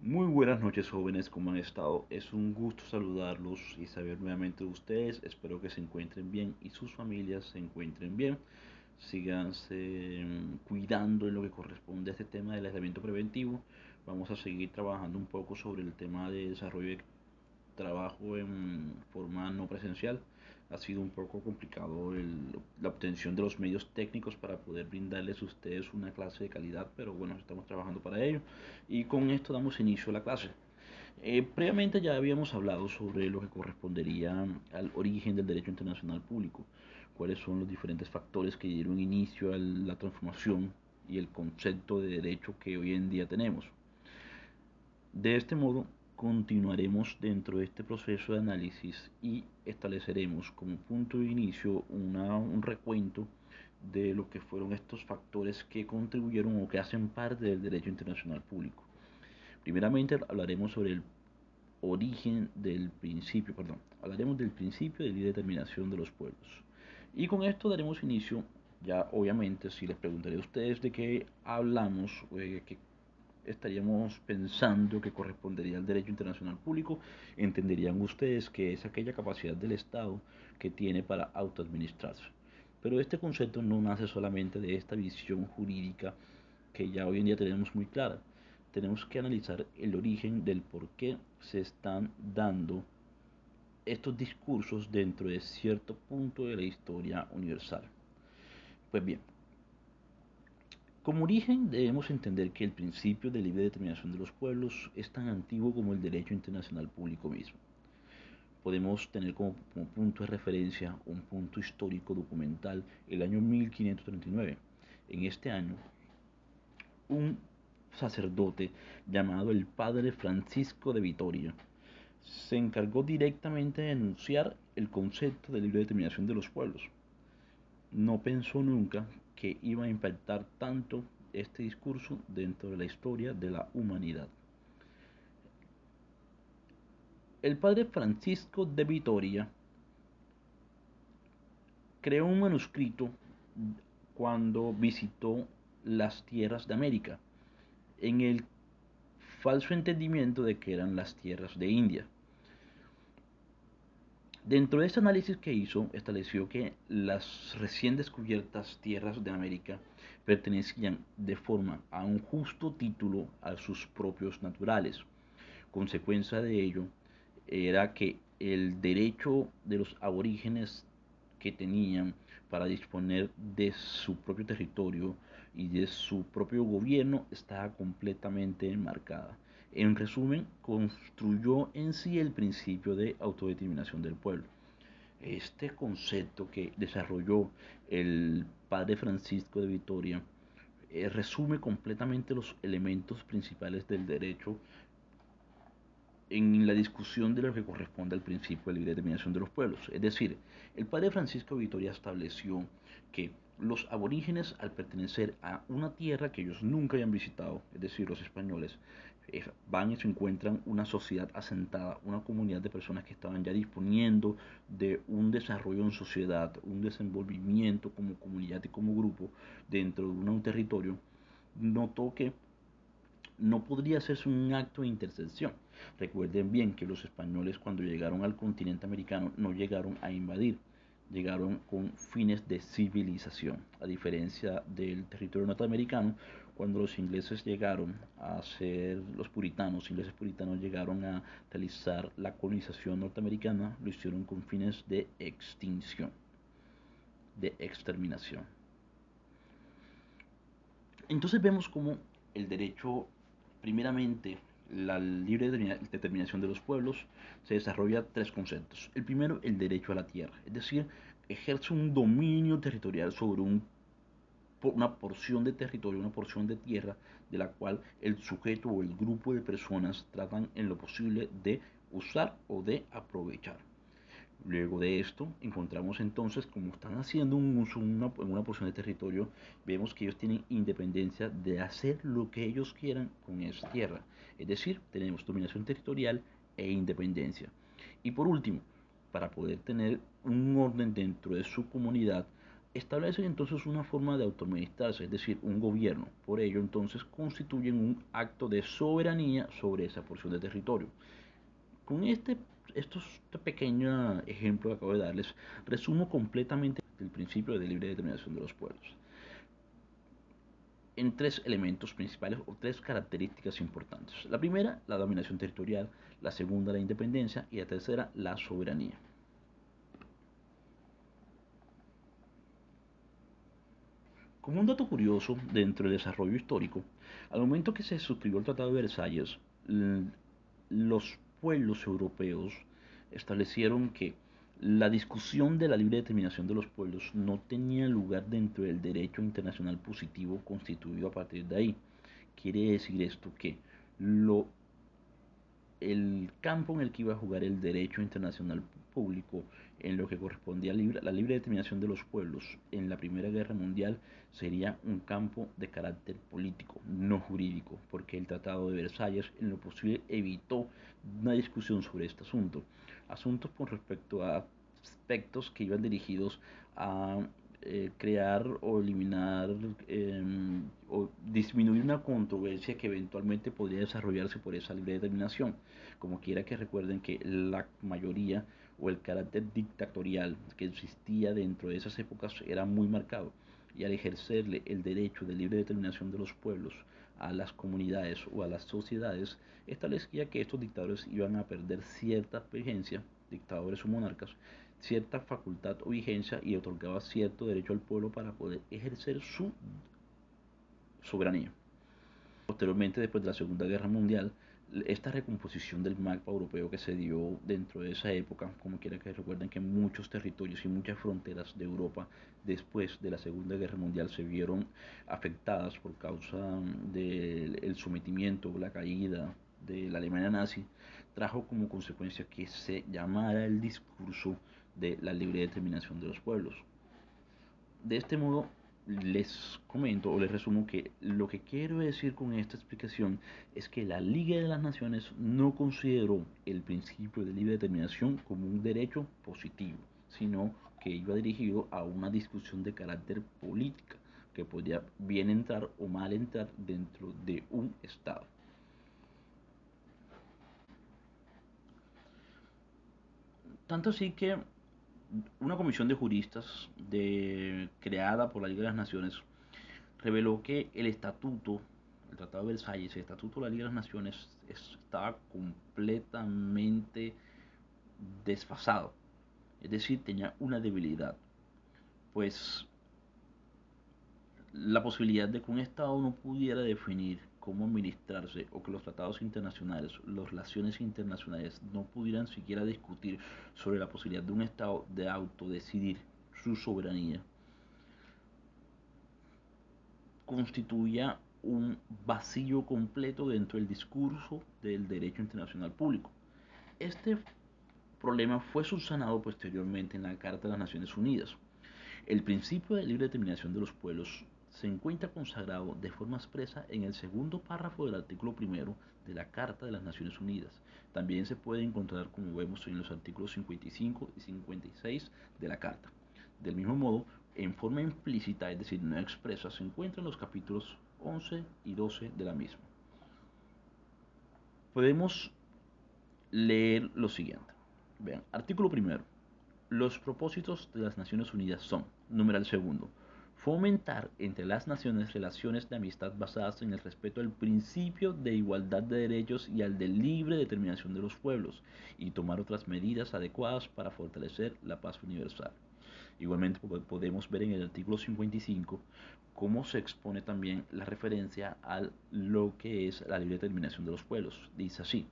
Muy buenas noches jóvenes, ¿cómo han estado? Es un gusto saludarlos y saber nuevamente de ustedes. Espero que se encuentren bien y sus familias se encuentren bien. Síganse mm, cuidando en lo que corresponde a este tema del aislamiento preventivo. Vamos a seguir trabajando un poco sobre el tema de desarrollo de trabajo en forma no presencial ha sido un poco complicado la obtención de los medios técnicos para poder brindarles a ustedes una clase de calidad, pero bueno, estamos trabajando para ello y con esto damos inicio a la clase. Eh, previamente ya habíamos hablado sobre lo que correspondería al origen del derecho internacional público, cuáles son los diferentes factores que dieron inicio a la transformación y el concepto de derecho que hoy en día tenemos. De este modo, Continuaremos dentro de este proceso de análisis y estableceremos como punto de inicio un recuento de lo que fueron estos factores que contribuyeron o que hacen parte del derecho internacional público. Primeramente hablaremos sobre el origen del principio, perdón, hablaremos del principio de determinación de los pueblos. Y con esto daremos inicio, ya obviamente si les preguntaré a ustedes de qué hablamos, eh, qué estaríamos pensando que correspondería al derecho internacional público, entenderían ustedes que es aquella capacidad del Estado que tiene para autoadministrarse. Pero este concepto no nace solamente de esta visión jurídica que ya hoy en día tenemos muy clara. Tenemos que analizar el origen del por qué se están dando estos discursos dentro de cierto punto de la historia universal. Pues bien, como origen debemos entender que el principio de libre determinación de los pueblos es tan antiguo como el derecho internacional público mismo. Podemos tener como, punto de referencia un punto histórico documental el año 1539. En este año, un sacerdote llamado el padre Francisco de Vitoria se encargó directamente de enunciar el concepto de libre determinación de los pueblos. No pensó nunca que iba a impactar tanto este discurso dentro de la historia de la humanidad. El padre Francisco de Vitoria creó un manuscrito cuando visitó las tierras de América, en el falso entendimiento de que eran las tierras de India. Dentro de este análisis que hizo, estableció que las recién descubiertas tierras de América pertenecían de forma a un justo título a sus propios naturales. Consecuencia de ello era que el derecho de los aborígenes que tenían para disponer de su propio territorio y de su propio gobierno estaba completamente enmarcada. En resumen, construyó en sí el principio de autodeterminación del pueblo. Este concepto que desarrolló el padre Francisco de Vitoria eh, resume completamente los elementos principales del derecho en la discusión de lo que corresponde al principio de libre determinación de los pueblos. Es decir, el padre Francisco de Vitoria estableció que los aborígenes, al pertenecer a una tierra que ellos nunca habían visitado, es decir, los españoles, van y se encuentran una sociedad asentada, una comunidad de personas que estaban ya disponiendo de un desarrollo en sociedad, un desenvolvimiento como comunidad y como grupo dentro de un territorio, notó que no podría hacerse un acto de intercesión. Recuerden bien que los españoles cuando llegaron al continente americano no llegaron a invadir, llegaron con fines de civilización, a diferencia del territorio norteamericano, cuando los ingleses llegaron a ser los puritanos, ingleses puritanos llegaron a realizar la colonización norteamericana, lo hicieron con fines de extinción, de exterminación. Entonces vemos como el derecho, primeramente, la libre determinación de los pueblos, se desarrolla tres conceptos. El primero, el derecho a la tierra, es decir, ejerce un dominio territorial sobre un una porción de territorio, una porción de tierra de la cual el sujeto o el grupo de personas tratan en lo posible de usar o de aprovechar. Luego de esto, encontramos entonces, como están haciendo un uso en una, una, porción de territorio, vemos que ellos tienen independencia de hacer lo que ellos quieran con esa tierra. Es decir, tenemos dominación territorial e independencia. Y por último, para poder tener un orden dentro de su comunidad, establecen entonces una forma de autoadministrarse, es decir, un gobierno. Por ello, entonces, constituyen un acto de soberanía sobre esa porción de territorio. Con este, estos, este pequeño ejemplo que acabo de darles, resumo completamente el principio de libre determinación de los pueblos en tres elementos principales o tres características importantes. La primera, la dominación territorial, la segunda, la independencia y la tercera, la soberanía. Como un dato curioso dentro del desarrollo histórico, al momento que se suscribió el Tratado de Versalles, los pueblos europeos establecieron que la discusión de la libre determinación de los pueblos no tenía lugar dentro del derecho internacional positivo constituido a partir de ahí. Quiere decir esto que lo, el campo en el que iba a jugar el derecho internacional público en lo que correspondía a la libre determinación de los pueblos en la Primera Guerra Mundial sería un campo de carácter político, no jurídico, porque el Tratado de Versalles en lo posible evitó una discusión sobre este asunto. Asuntos con respecto a aspectos que iban dirigidos a eh, crear o eliminar em, o disminuir una controversia que eventualmente podría desarrollarse por esa libre determinación. Como quiera que recuerden que la mayoría o el carácter dictatorial que existía dentro de esas épocas era muy marcado y al ejercerle el derecho de libre determinación de los pueblos a las comunidades o a las sociedades, establecía que estos dictadores iban a perder cierta vigencia, dictadores o monarcas, cierta facultad o vigencia y otorgaba cierto derecho al pueblo para poder ejercer su soberanía. Posteriormente, después de la Segunda Guerra Mundial, esta recomposición del mapa europeo que se dio dentro de esa época, como quiera que recuerden que muchos territorios y muchas fronteras de Europa después de la Segunda Guerra Mundial se vieron afectadas por causa del sometimiento, la caída de la Alemania nazi, trajo como consecuencia que se llamara el discurso de la libre determinación de los pueblos. De este modo, les comento o les resumo que lo que quiero decir con esta explicación es que la Liga de las Naciones no consideró el principio de libre determinación como un derecho positivo, sino que iba dirigido a una discusión de carácter política que podía bien entrar o mal entrar dentro de un Estado. Tanto así que una comisión de juristas de, creada por la Liga de las Naciones reveló que el estatuto, el Tratado de Versalles, el estatuto de la Liga de las Naciones estaba completamente desfasado. Es decir, tenía una debilidad. Pues la posibilidad de que un Estado no pudiera definir cómo administrarse o que los tratados internacionales, las relaciones internacionales no pudieran siquiera discutir sobre la posibilidad de un Estado de autodecidir su soberanía, constituía un vacío completo dentro del discurso del derecho internacional público. Este problema fue subsanado posteriormente en la Carta de las Naciones Unidas. El principio de libre determinación de los pueblos se encuentra consagrado de forma expresa en el segundo párrafo del artículo primero de la Carta de las Naciones Unidas. También se puede encontrar, como vemos, en los artículos 55 y 56 de la Carta. Del mismo modo, en forma implícita, es decir, no expresa, se encuentran los capítulos 11 y 12 de la misma. Podemos leer lo siguiente. Vean, artículo primero. Los propósitos de las Naciones Unidas son, numeral segundo, fomentar entre las naciones relaciones de amistad basadas en el respeto al principio de igualdad de derechos y al de libre determinación de los pueblos, y tomar otras medidas adecuadas para fortalecer la paz universal. Igualmente podemos ver en el artículo 55 cómo se expone también la referencia a lo que es la libre determinación de los pueblos. Dice así,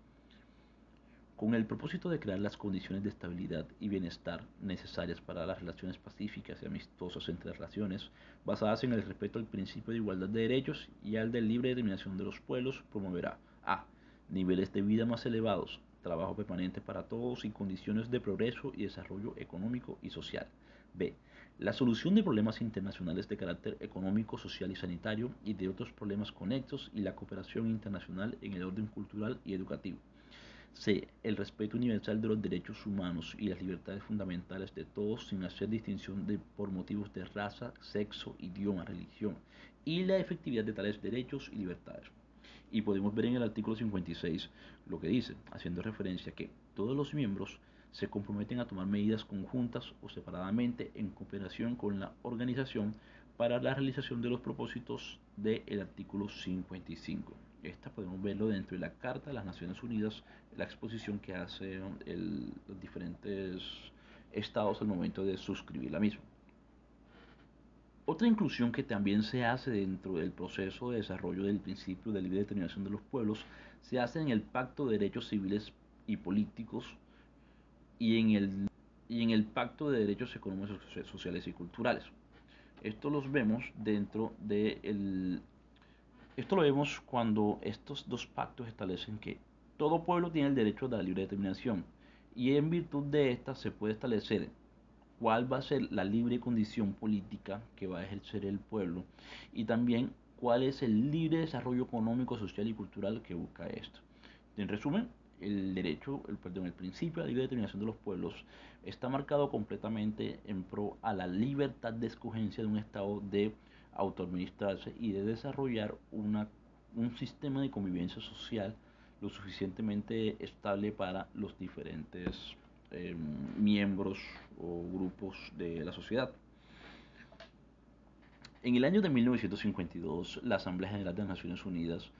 con el propósito de crear las condiciones de estabilidad y bienestar necesarias para las relaciones pacíficas y amistosas entre relaciones, basadas en el respeto al principio de igualdad de derechos y al de libre determinación de los pueblos, promoverá a. niveles de vida más elevados, trabajo permanente para todos y condiciones de progreso y desarrollo económico y social. B. La solución de problemas internacionales de carácter económico, social y sanitario y de otros problemas conexos y la cooperación internacional en el orden cultural y educativo. C. El respeto universal de los derechos humanos y las libertades fundamentales de todos sin hacer distinción de, por motivos de raza, sexo, idioma, religión y la efectividad de tales derechos y libertades. Y podemos ver en el artículo 56 lo que dice, haciendo referencia a que todos los miembros se comprometen a tomar medidas conjuntas o separadamente en cooperación con la organización para la realización de los propósitos del artículo 55. Esta podemos verlo dentro de la Carta de las Naciones Unidas, la exposición que hacen los diferentes estados al momento de suscribir la misma. Otra inclusión que también se hace dentro del proceso de desarrollo del principio de libre determinación de los pueblos se hace en el Pacto de Derechos Civiles y Políticos y en el, y en el Pacto de Derechos Económicos, Sociales y Culturales. Esto los vemos dentro del... esto lo vemos cuando estos dos pactos establecen que todo pueblo tiene el derecho a la libre determinación y en virtud de esta se puede establecer cuál va a ser la libre condición política que va a ejercer el pueblo y también cuál es el libre desarrollo económico, social y cultural que busca esto. En resumen, el derecho, el, perdón, el principio de la libre determinación de los pueblos está marcado completamente en pro a la libertad de escogencia de un Estado de autoadministrarse y de desarrollar una, un sistema de convivencia social lo suficientemente estable para los diferentes em, miembros o grupos de la sociedad. En el año de 1952, la Asamblea General de las Naciones Unidas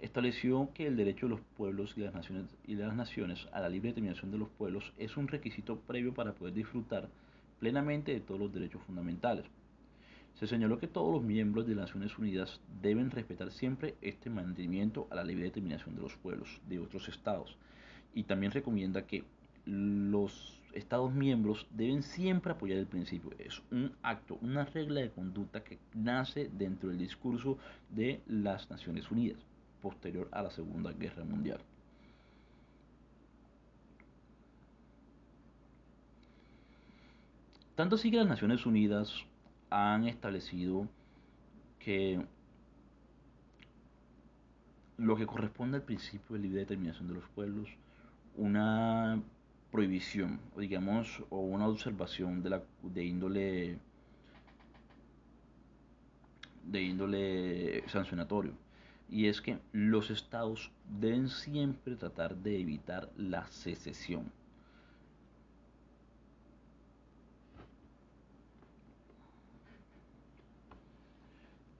estableció que el derecho de los pueblos y, las naciones, y de las naciones a la libre determinación de los pueblos es un requisito previo para poder disfrutar plenamente de todos los derechos fundamentales. Se señaló que todos los miembros de las Naciones Unidas deben respetar siempre este mantenimiento a la libre determinación de los pueblos de otros estados y también recomienda que los estados miembros deben siempre apoyar el principio. Es un acto, una regla de conducta que nace dentro del discurso de las Naciones Unidas posterior a la Segunda Guerra Mundial. Tanto así que las Naciones Unidas han establecido que lo que corresponde al principio de libre determinación de los pueblos, una prohibición, o digamos, o una observación de, la, de índole de índole sancionatorio y es que los estados deben siempre tratar de evitar la secesión.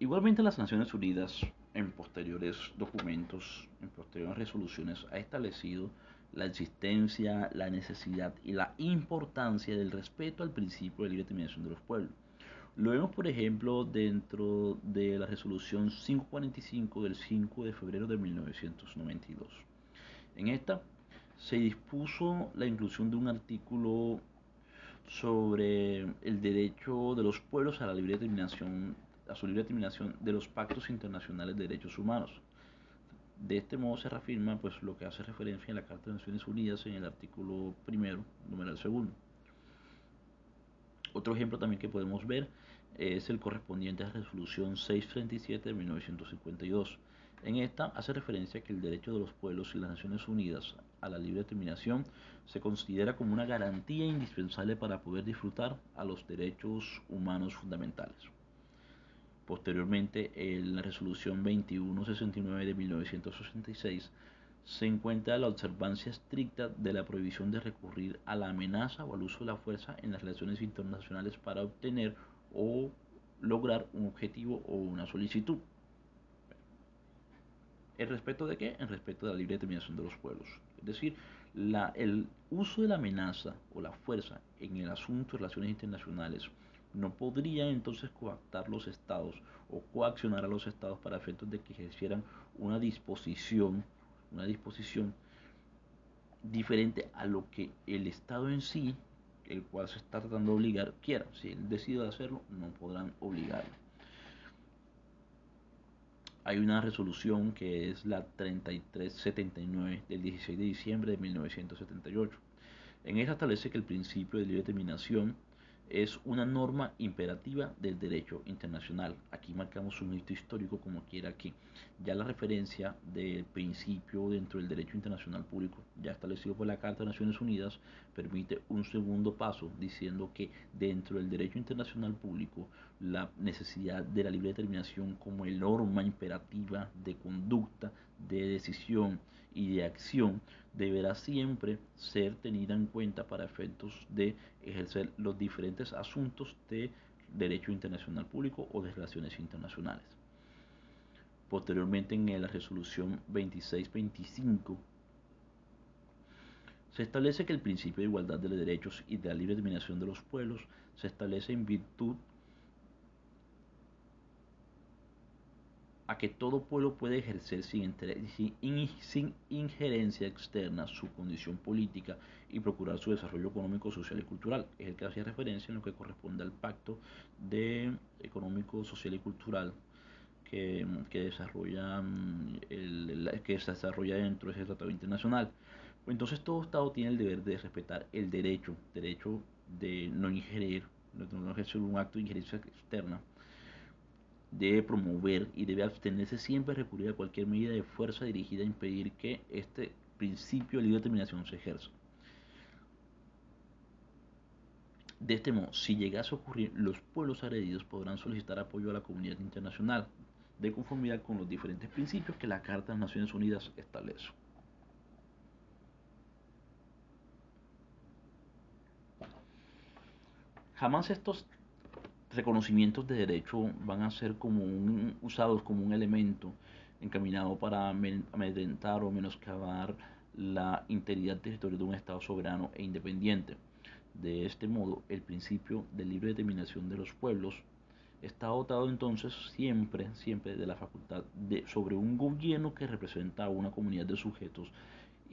Igualmente las Naciones Unidas en posteriores documentos, en posteriores resoluciones, ha establecido la existencia, la necesidad y la importancia del respeto al principio de libre determinación de los pueblos lo vemos, por ejemplo, dentro de la resolución 545 del 5 de febrero de 1992. En esta se dispuso la inclusión de un artículo sobre el derecho de los pueblos a la libre determinación, a su libre determinación de los pactos internacionales de derechos humanos. De este modo se reafirma pues, lo que hace referencia en la Carta de Naciones Unidas en el artículo primero, número segundo. Otro ejemplo también que podemos ver es el correspondiente a la resolución 637 de 1952. En esta hace referencia que el derecho de los pueblos y las Naciones Unidas a la libre determinación se considera como una garantía indispensable para poder disfrutar a los derechos humanos fundamentales. Posteriormente, en la resolución 2169 de 1966 se encuentra la observancia estricta de la prohibición de recurrir a la amenaza o al uso de la fuerza en las relaciones internacionales para obtener o lograr un objetivo o una solicitud. ¿El respeto de qué? El respeto de la libre determinación de los pueblos. Es decir, el uso de la amenaza o la fuerza en el asunto de relaciones internacionales no podría entonces coactar los estados o coaccionar a los estados para efectos de que ejercieran una disposición una disposición diferente a lo que el Estado en sí, el cual se está tratando de obligar, quiera. Si él decide hacerlo, no podrán obligarlo. Hay una resolución que es la 3379 del 16 de diciembre de 1978. En esta establece que el principio de libre determinación es una norma imperativa del derecho internacional. Aquí marcamos un hito histórico como quiera que ya la referencia del principio dentro del derecho internacional público, ya establecido por la Carta de Naciones Unidas, permite un segundo paso diciendo que dentro del derecho internacional público la necesidad de la libre determinación como el norma imperativa de conducta, de decisión y de acción deberá siempre ser tenida en cuenta para efectos de ejercer los diferentes asuntos de derecho internacional público o de relaciones internacionales. Posteriormente en la resolución 2625 se establece que el principio de igualdad de los derechos y de la libre determinación de los pueblos se establece en virtud a que todo pueblo puede ejercer sin, sin, injerencia externa su condición política y procurar su desarrollo económico, social y cultural. Es el que hacía referencia en lo que corresponde al pacto de económico, social y cultural que, que desarrolla, mm, el, que se desarrolla dentro de ese tratado internacional. Entonces todo Estado tiene el deber de respetar el derecho, derecho de no ingerir, no ejercer un acto de injerencia externa debe promover y debe abstenerse siempre a recurrir a cualquier medida de fuerza dirigida a impedir que este principio de libre determinación se ejerza. De este modo, si llegase a ocurrir, los pueblos agredidos podrán solicitar apoyo a la comunidad internacional, de conformidad con los diferentes principios que la Carta de las Naciones Unidas establece. Jamás estos reconocimientos de derecho van a ser como un, usados como un elemento encaminado para amedrentar o menoscabar la integridad territorial de un Estado soberano e independiente. De este modo, el principio de libre determinación de los pueblos está dotado entonces siempre, siempre de la facultad de, sobre un gobierno que representa a una comunidad de sujetos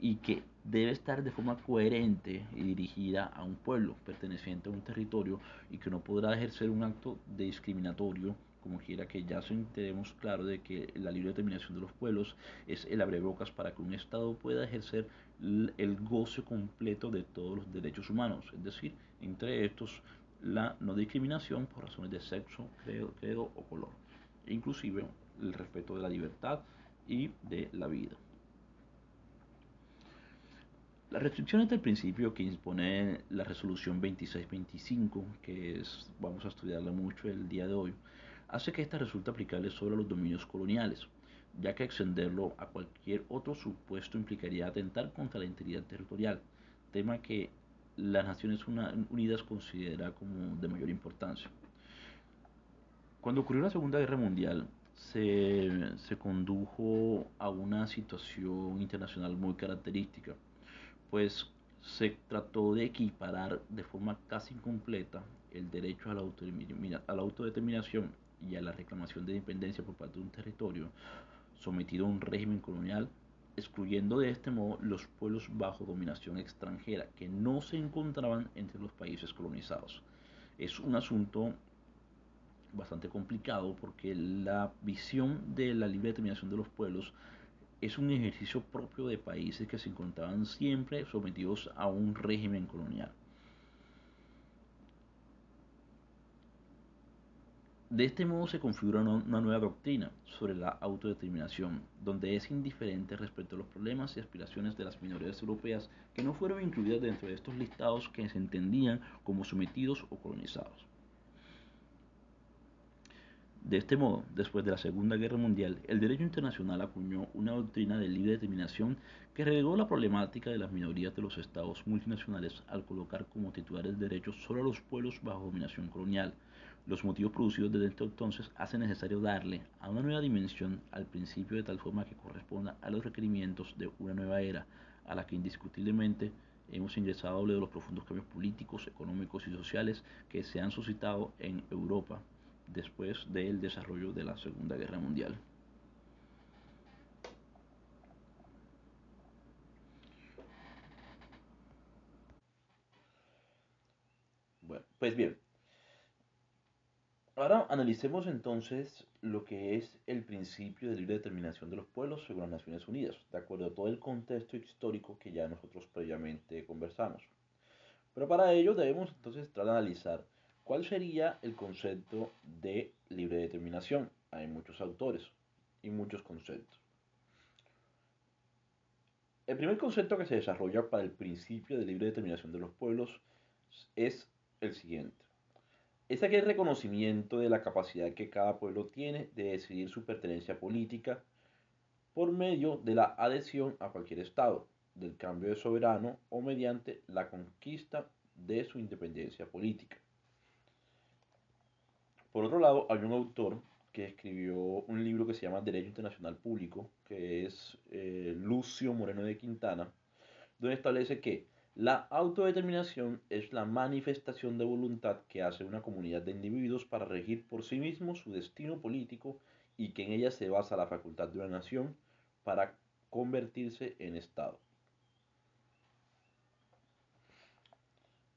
y que debe estar de forma coherente y dirigida a un pueblo perteneciente a un territorio y que no podrá ejercer un acto discriminatorio como quiera que ya tenemos claro de que la libre determinación de los pueblos es el abrebocas para que un Estado pueda ejercer el goce completo de todos los derechos humanos, es decir, entre estos la no discriminación por razones de sexo, credo, credo o color, inclusive el respeto de la libertad y de la vida. Las restricciones del principio que impone la resolución 2625, que es, vamos a estudiarla mucho el día de hoy, hace que esta resulte aplicable a los dominios coloniales, ya que extenderlo a cualquier otro supuesto implicaría atentar contra la integridad territorial, tema que las Naciones Unidas considera como de mayor importancia. Cuando ocurrió la Segunda Guerra Mundial, se, se condujo a una situación internacional muy característica pues se trató de equiparar de forma casi incompleta el derecho a la, autodeterminación y a la reclamación de independencia por parte de un territorio sometido a un régimen colonial, excluyendo de este modo los pueblos bajo dominación extranjera que no se encontraban entre los países colonizados. Es un asunto bastante complicado porque la visión de la libre determinación de los pueblos es un ejercicio propio de países que se encontraban siempre sometidos a un régimen colonial. De este modo se configura una nueva doctrina sobre la autodeterminación, donde es indiferente respecto a los problemas y aspiraciones de las minorías europeas que no fueron incluidas dentro de estos listados que se entendían como sometidos o colonizados. De este modo, después de la Segunda Guerra Mundial, el derecho internacional acuñó una doctrina de libre determinación que relegó la problemática de las minorías de los estados multinacionales al colocar como titulares de derechos solo a los pueblos bajo dominación colonial. Los motivos producidos desde entonces hacen necesario darle a una nueva dimensión al principio de tal forma que corresponda a los requerimientos de una nueva era, a la que indiscutiblemente hemos ingresado de los profundos cambios políticos, económicos y sociales que se han suscitado en Europa después del desarrollo de la Segunda Guerra Mundial. Bueno, pues bien. Ahora analicemos entonces lo que es el principio de libre determinación de los pueblos según las Naciones Unidas, de acuerdo a todo el contexto histórico que ya nosotros previamente conversamos. Pero para ello debemos entonces entrar a analizar ¿Cuál sería el concepto de libre determinación? Hay muchos autores y muchos conceptos. El primer concepto que se desarrolla para el principio de libre determinación de los pueblos es el siguiente. Es aquel reconocimiento de la capacidad que cada pueblo tiene de decidir su pertenencia política por medio de la adhesión a cualquier Estado, del cambio de soberano o mediante la conquista de su independencia política. Por otro lado, hay un autor que escribió un libro que se llama Derecho Internacional Público, que es eh, Lucio Moreno de Quintana, donde establece que la autodeterminación es la manifestación de voluntad que hace una comunidad de individuos para regir por sí mismos su destino político y que en ella se basa la facultad de una nación para convertirse en Estado.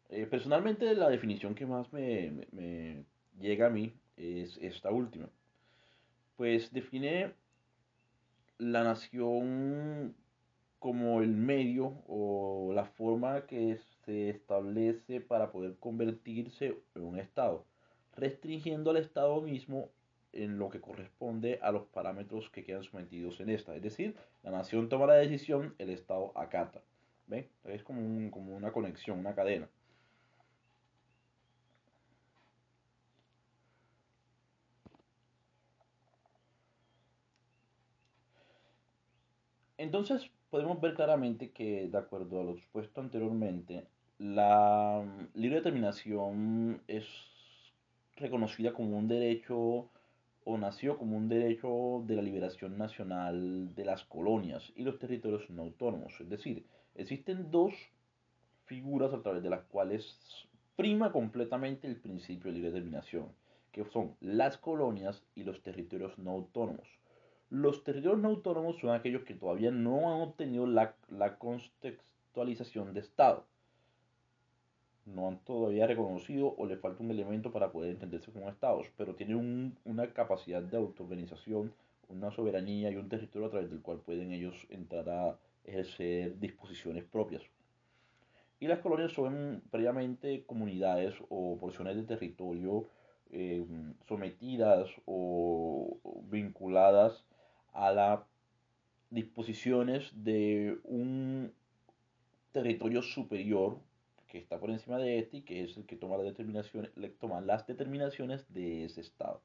Eh, personalmente la definición que más me llega a mí es esta última pues define la nación como el medio o la forma que se establece para poder convertirse en un Estado, restringiendo al Estado mismo en lo que corresponde a los parámetros que quedan sometidos en esta. Es decir, la nación toma la decisión, el Estado acata. ¿Ven? Es como, como una conexión, una cadena. Entonces podemos ver claramente que, de acuerdo a lo expuesto anteriormente, la mm, libre determinación es reconocida como un derecho o nació como un derecho de la liberación nacional de las colonias y los territorios no autónomos. Es decir, existen dos figuras a través de las cuales prima completamente el principio de libre determinación, que son las colonias y los territorios no autónomos. Los territorios no autónomos son aquellos que todavía no han obtenido la, contextualización de Estado. No han todavía reconocido o le falta un elemento para poder entenderse como Estados, pero tienen una capacidad de autoorganización, una soberanía y un territorio a través del cual pueden ellos entrar a ejercer disposiciones propias. Y las colonias son previamente comunidades o porciones de territorio eh, sometidas o vinculadas a las disposiciones de un territorio superior que está por encima de este y que es el que toma, las determinaciones, toma las determinaciones de ese Estado.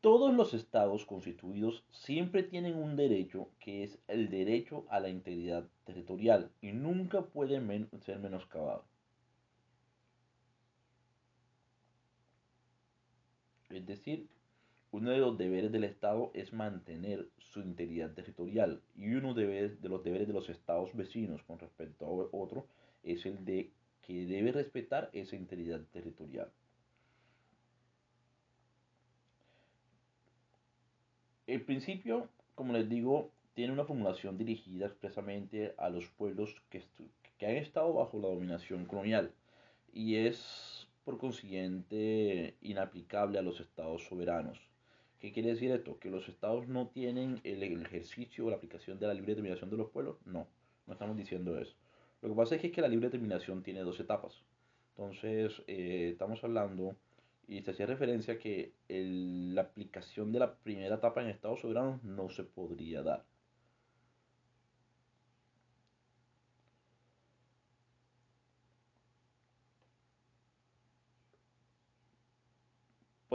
Todos los estados constituidos siempre tienen un derecho que es el derecho a la integridad territorial y nunca puede ser menoscabado. Es decir, uno de los deberes del Estado es mantener su integridad territorial y uno de, los deberes de los estados vecinos con respecto a otro es el de que debe respetar esa integridad territorial. El principio, como les digo, tiene una formulación dirigida expresamente a los pueblos que, han estado bajo la dominación colonial y es por consiguiente inaplicable a los estados soberanos. ¿Qué quiere decir esto? ¿Que los estados no tienen el, ejercicio o la aplicación de la libre determinación de los pueblos? No, no estamos diciendo eso. Lo que pasa es que, la libre determinación tiene dos etapas. Entonces, eh, estamos hablando, y se hacía referencia que la aplicación de la primera etapa en estados soberanos no se podría dar.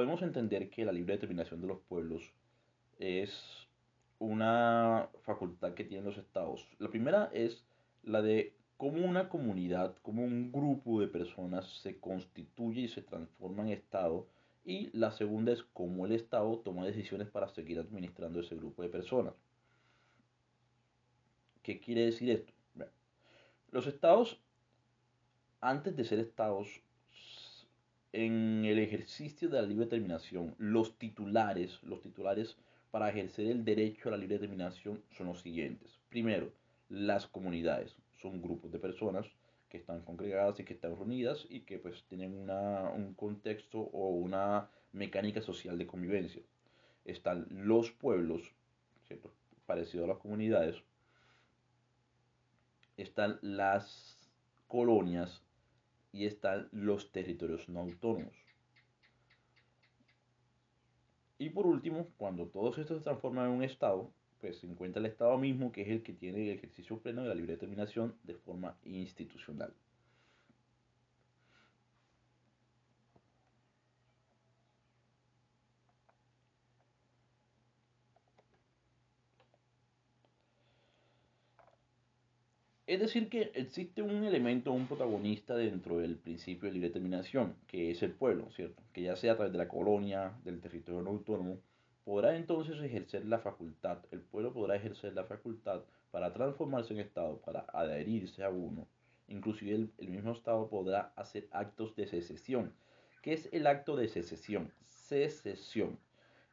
Podemos entender que la libre determinación de los pueblos es una facultad que tienen los estados. La primera es la de cómo una comunidad, cómo un grupo de personas se constituye y se transforma en estado. Y la segunda es cómo el estado toma decisiones para seguir administrando ese grupo de personas. ¿Qué quiere decir esto? los estados, antes de ser estados, en el ejercicio de la libre determinación, los titulares, los titulares para ejercer el derecho a la libre determinación son los siguientes. Primero, las comunidades son grupos de personas que están congregadas y que están reunidas y que pues tienen un contexto o una mecánica social de convivencia. Están los pueblos, ¿cierto? parecido a las comunidades. Están las colonias y están los territorios no autónomos. Y por último, cuando todos estos se transforman en un Estado, pues se encuentra el Estado mismo, que es el que tiene el ejercicio pleno de la libre determinación de forma institucional. Es decir, que existe un elemento, un protagonista dentro del principio de libre determinación, que es el pueblo, ¿cierto? Que ya sea a través de la colonia, del territorio no autónomo, podrá entonces ejercer la facultad, el pueblo podrá ejercer la facultad para transformarse en Estado, para adherirse a uno. Inclusive el, el mismo Estado podrá hacer actos de secesión. ¿Qué es el acto de secesión? Secesión.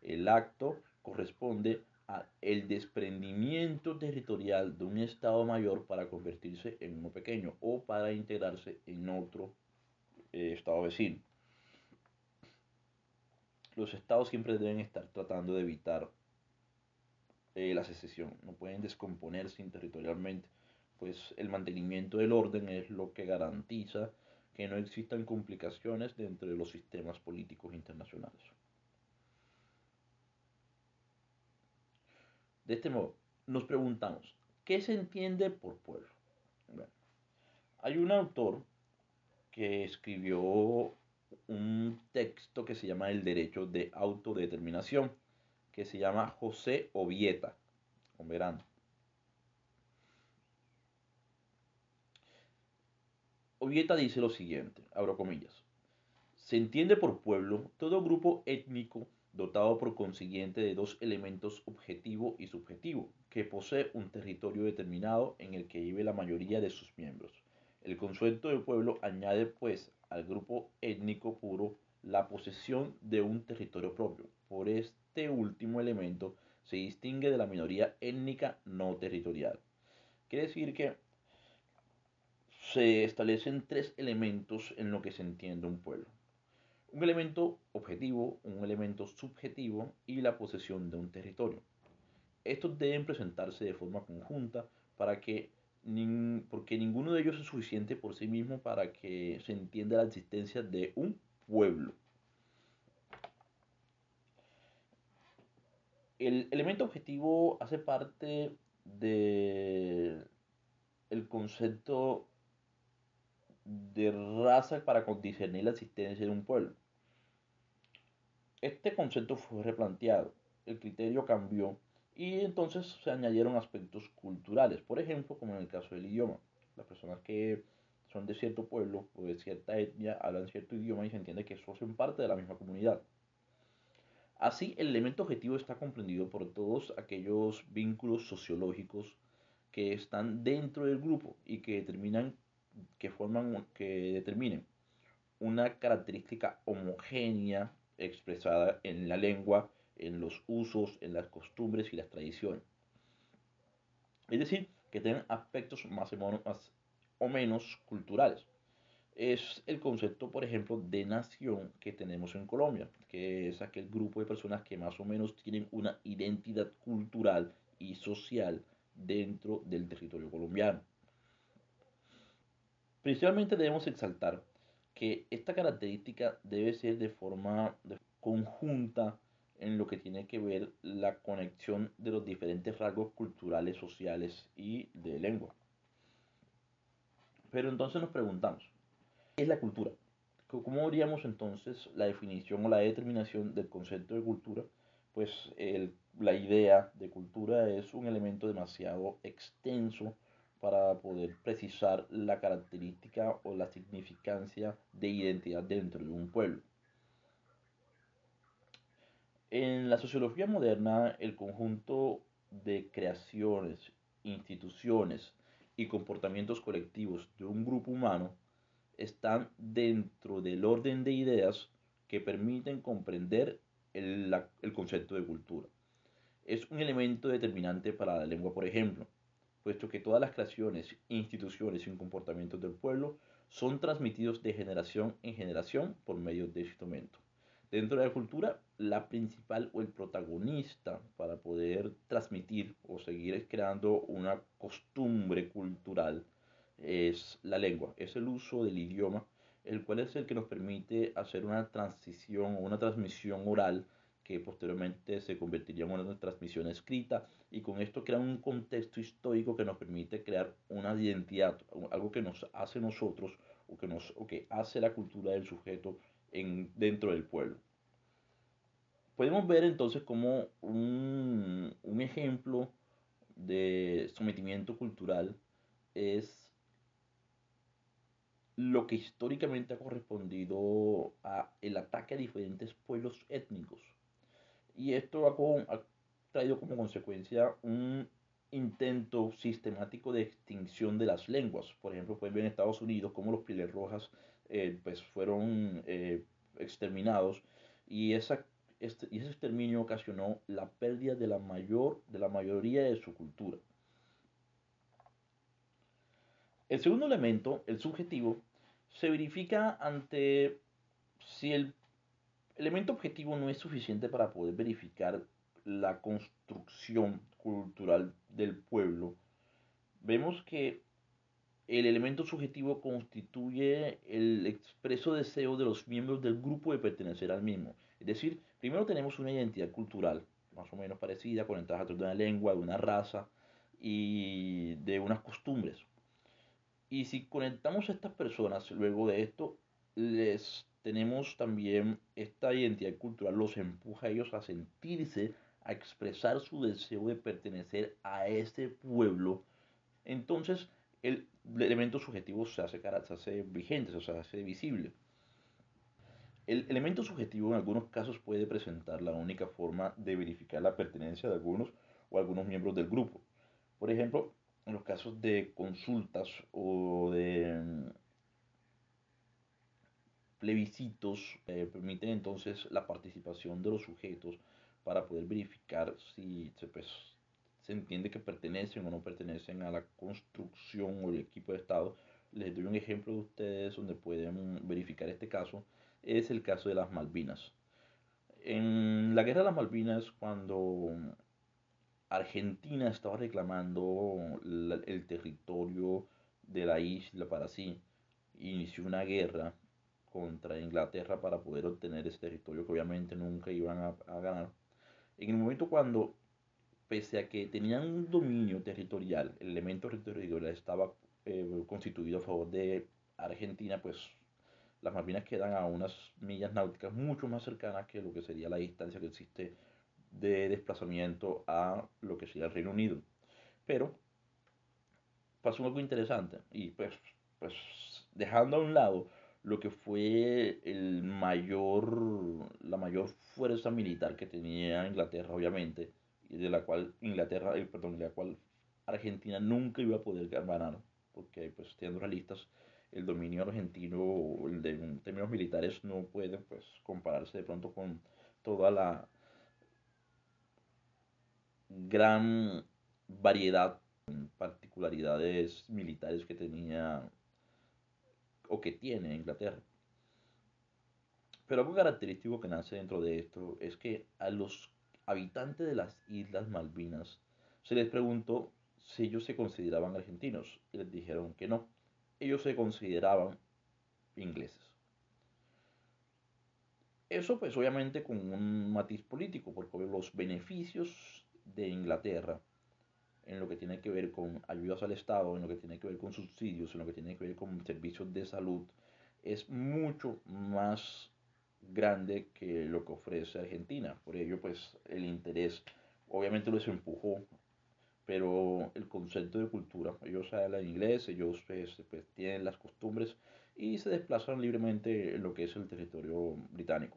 El acto corresponde el desprendimiento territorial de un Estado mayor para convertirse en uno pequeño o para integrarse en otro eh, Estado vecino. Los Estados siempre deben estar tratando de evitar eh, la secesión, no pueden descomponerse territorialmente, pues el mantenimiento del orden es lo que garantiza que no existan complicaciones dentro de los sistemas políticos internacionales. De este modo, nos preguntamos, ¿qué se entiende por pueblo? hay un autor que escribió un texto que se llama El derecho de autodeterminación, que se llama José Ovieta, con verano. Ovieta dice lo siguiente, abro comillas, se entiende por pueblo todo grupo étnico dotado por consiguiente de dos elementos objetivo y subjetivo, que posee un territorio determinado en el que vive la mayoría de sus miembros. El concepto de pueblo añade pues al grupo étnico puro la posesión de un territorio propio. Por este último elemento se distingue de la minoría étnica no territorial. Quiere decir que se establecen tres elementos en lo que se entiende un pueblo un elemento objetivo, un elemento subjetivo y la posesión de un territorio. Estos deben presentarse de forma conjunta para que porque ninguno de ellos es suficiente por sí mismo para que se entienda la existencia de un pueblo. El elemento objetivo hace parte de el concepto de raza para discernir la existencia de un pueblo. Este concepto fue replanteado, el criterio cambió y entonces se añadieron aspectos culturales, por ejemplo, como en el caso del idioma. Las personas que son de cierto pueblo o de cierta etnia hablan cierto idioma y se entiende que son parte de la misma comunidad. Así, el elemento objetivo está comprendido por todos aquellos vínculos sociológicos que están dentro del grupo y que determinan que forman, que determinen una característica homogénea expresada en la lengua, en los usos, en las costumbres y las tradiciones. Es decir, que tengan aspectos más o menos culturales. Es el concepto, por ejemplo, de nación que tenemos en Colombia, que es aquel grupo de personas que más o menos tienen una identidad cultural y social dentro del territorio colombiano. Principalmente debemos exaltar que esta característica debe ser de forma conjunta en lo que tiene que ver la conexión de los diferentes rasgos culturales, sociales y de lengua. Pero entonces nos preguntamos, ¿qué es la cultura? ¿Cómo veríamos entonces la definición o la determinación del concepto de cultura? Pues la idea de cultura es un elemento demasiado extenso para poder precisar la característica o la significancia de identidad dentro de un pueblo. En la sociología moderna, el conjunto de creaciones, instituciones y comportamientos colectivos de un grupo humano están dentro del orden de ideas que permiten comprender el, el concepto de cultura. Es un elemento determinante para la lengua, por ejemplo puesto que todas las creaciones, instituciones y comportamientos del pueblo son transmitidos de generación en generación por medio de este instrumento. Dentro de la cultura, la principal o el protagonista para poder transmitir o seguir creando una costumbre cultural es la lengua, es el uso del idioma, el cual es el que nos permite hacer una transición o una transmisión oral que posteriormente se convertiría en una transmisión escrita y con esto crea un contexto histórico que nos permite crear una identidad, algo que nos hace nosotros o que, nos, que hace la cultura del sujeto en, dentro del pueblo. Podemos ver entonces como un, un ejemplo de sometimiento cultural es lo que históricamente ha correspondido a el ataque a diferentes pueblos étnicos y esto ha, traído como consecuencia un intento sistemático de extinción de las lenguas. Por ejemplo, pueden ver en Estados Unidos cómo los pieles rojas eh, pues fueron eh, exterminados y, esa, este, y ese exterminio ocasionó la pérdida de la, mayor, de la mayoría de su cultura. El segundo elemento, el subjetivo, se verifica ante si el elemento objetivo no es suficiente para poder verificar la construcción cultural del pueblo, vemos que el elemento subjetivo constituye el expreso deseo de los miembros del grupo de pertenecer al mismo. Es decir, primero tenemos una identidad cultural más o menos parecida, conectada a través de una lengua, de una raza y de unas costumbres. Y si conectamos a estas personas luego de esto, les tenemos también esta identidad cultural, los empuja a ellos a sentirse, a expresar su deseo de pertenecer a ese pueblo. Entonces, el, elemento subjetivo se hace, se hace vigente, se hace visible. El elemento subjetivo en algunos casos puede presentar la única forma de verificar la pertenencia de algunos o algunos miembros del grupo. Por ejemplo, en los casos de consultas o de plebiscitos eh, permiten entonces la participación de los sujetos para poder verificar si se, pues, se entiende que pertenecen o no pertenecen a la construcción o el equipo de Estado. Les doy un ejemplo de ustedes donde pueden verificar este caso. Es el caso de las Malvinas. En la guerra de las Malvinas, cuando Argentina estaba reclamando el territorio de la isla para sí, inició una guerra contra Inglaterra para poder obtener ese territorio que obviamente nunca iban a, ganar. En el momento cuando, pese a que tenían un dominio territorial, el elemento territorial estaba eh, constituido a favor de Argentina, pues las Malvinas quedan a unas millas náuticas mucho más cercanas que lo que sería la distancia que existe de desplazamiento a lo que sería el Reino Unido. Pero pasó algo interesante y pues, pues dejando a un lado lo que fue el mayor, la mayor fuerza militar que tenía Inglaterra, obviamente, y de la cual Inglaterra, eh, perdón, de la cual Argentina nunca iba a poder ganar, porque pues siendo realistas, el dominio argentino el de, en términos militares no puede pues compararse de pronto con toda la gran variedad, particularidades militares que tenía o que tiene Inglaterra. Pero algo característico que nace dentro de esto es que a los habitantes de las Islas Malvinas se les preguntó si ellos se consideraban argentinos y les dijeron que no, ellos se consideraban ingleses. Eso pues obviamente con un matiz político, porque los beneficios de Inglaterra en lo que tiene que ver con ayudas al Estado, en lo que tiene que ver con subsidios, en lo que tiene que ver con servicios de salud, es mucho más grande que lo que ofrece Argentina. Por ello, pues el interés obviamente los empujó, pero el concepto de cultura, ellos hablan inglés, ellos pues, pues, tienen las costumbres y se desplazan libremente en lo que es el territorio británico.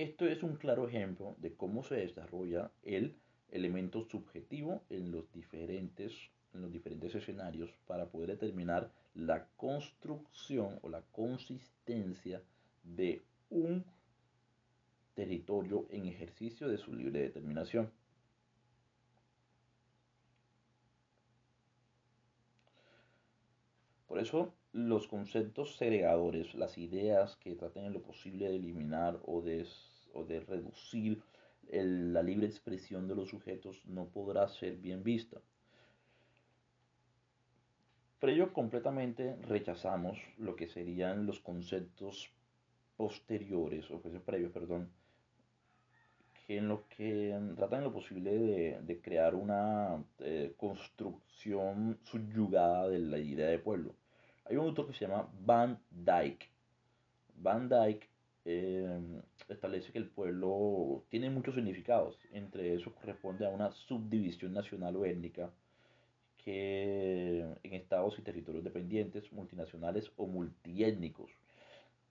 Esto es un claro ejemplo de cómo se desarrolla el elemento subjetivo en los diferentes, en los diferentes escenarios para poder determinar la construcción o la consistencia de un territorio en ejercicio de su libre determinación. Por eso los conceptos segregadores, las ideas que traten en lo posible de eliminar o de, o de reducir la libre expresión de los sujetos no podrá ser bien vista. Por ello, completamente rechazamos lo que serían los conceptos posteriores, o previos, perdón, que en lo que tratan lo posible de, crear una eh, construcción subyugada de la idea de pueblo. Hay un autor que se llama Van Dyke. Van Dyke em, establece que el pueblo tiene muchos significados. Entre eso corresponde a una subdivisión nacional o étnica que en estados y territorios dependientes, multinacionales o multiétnicos.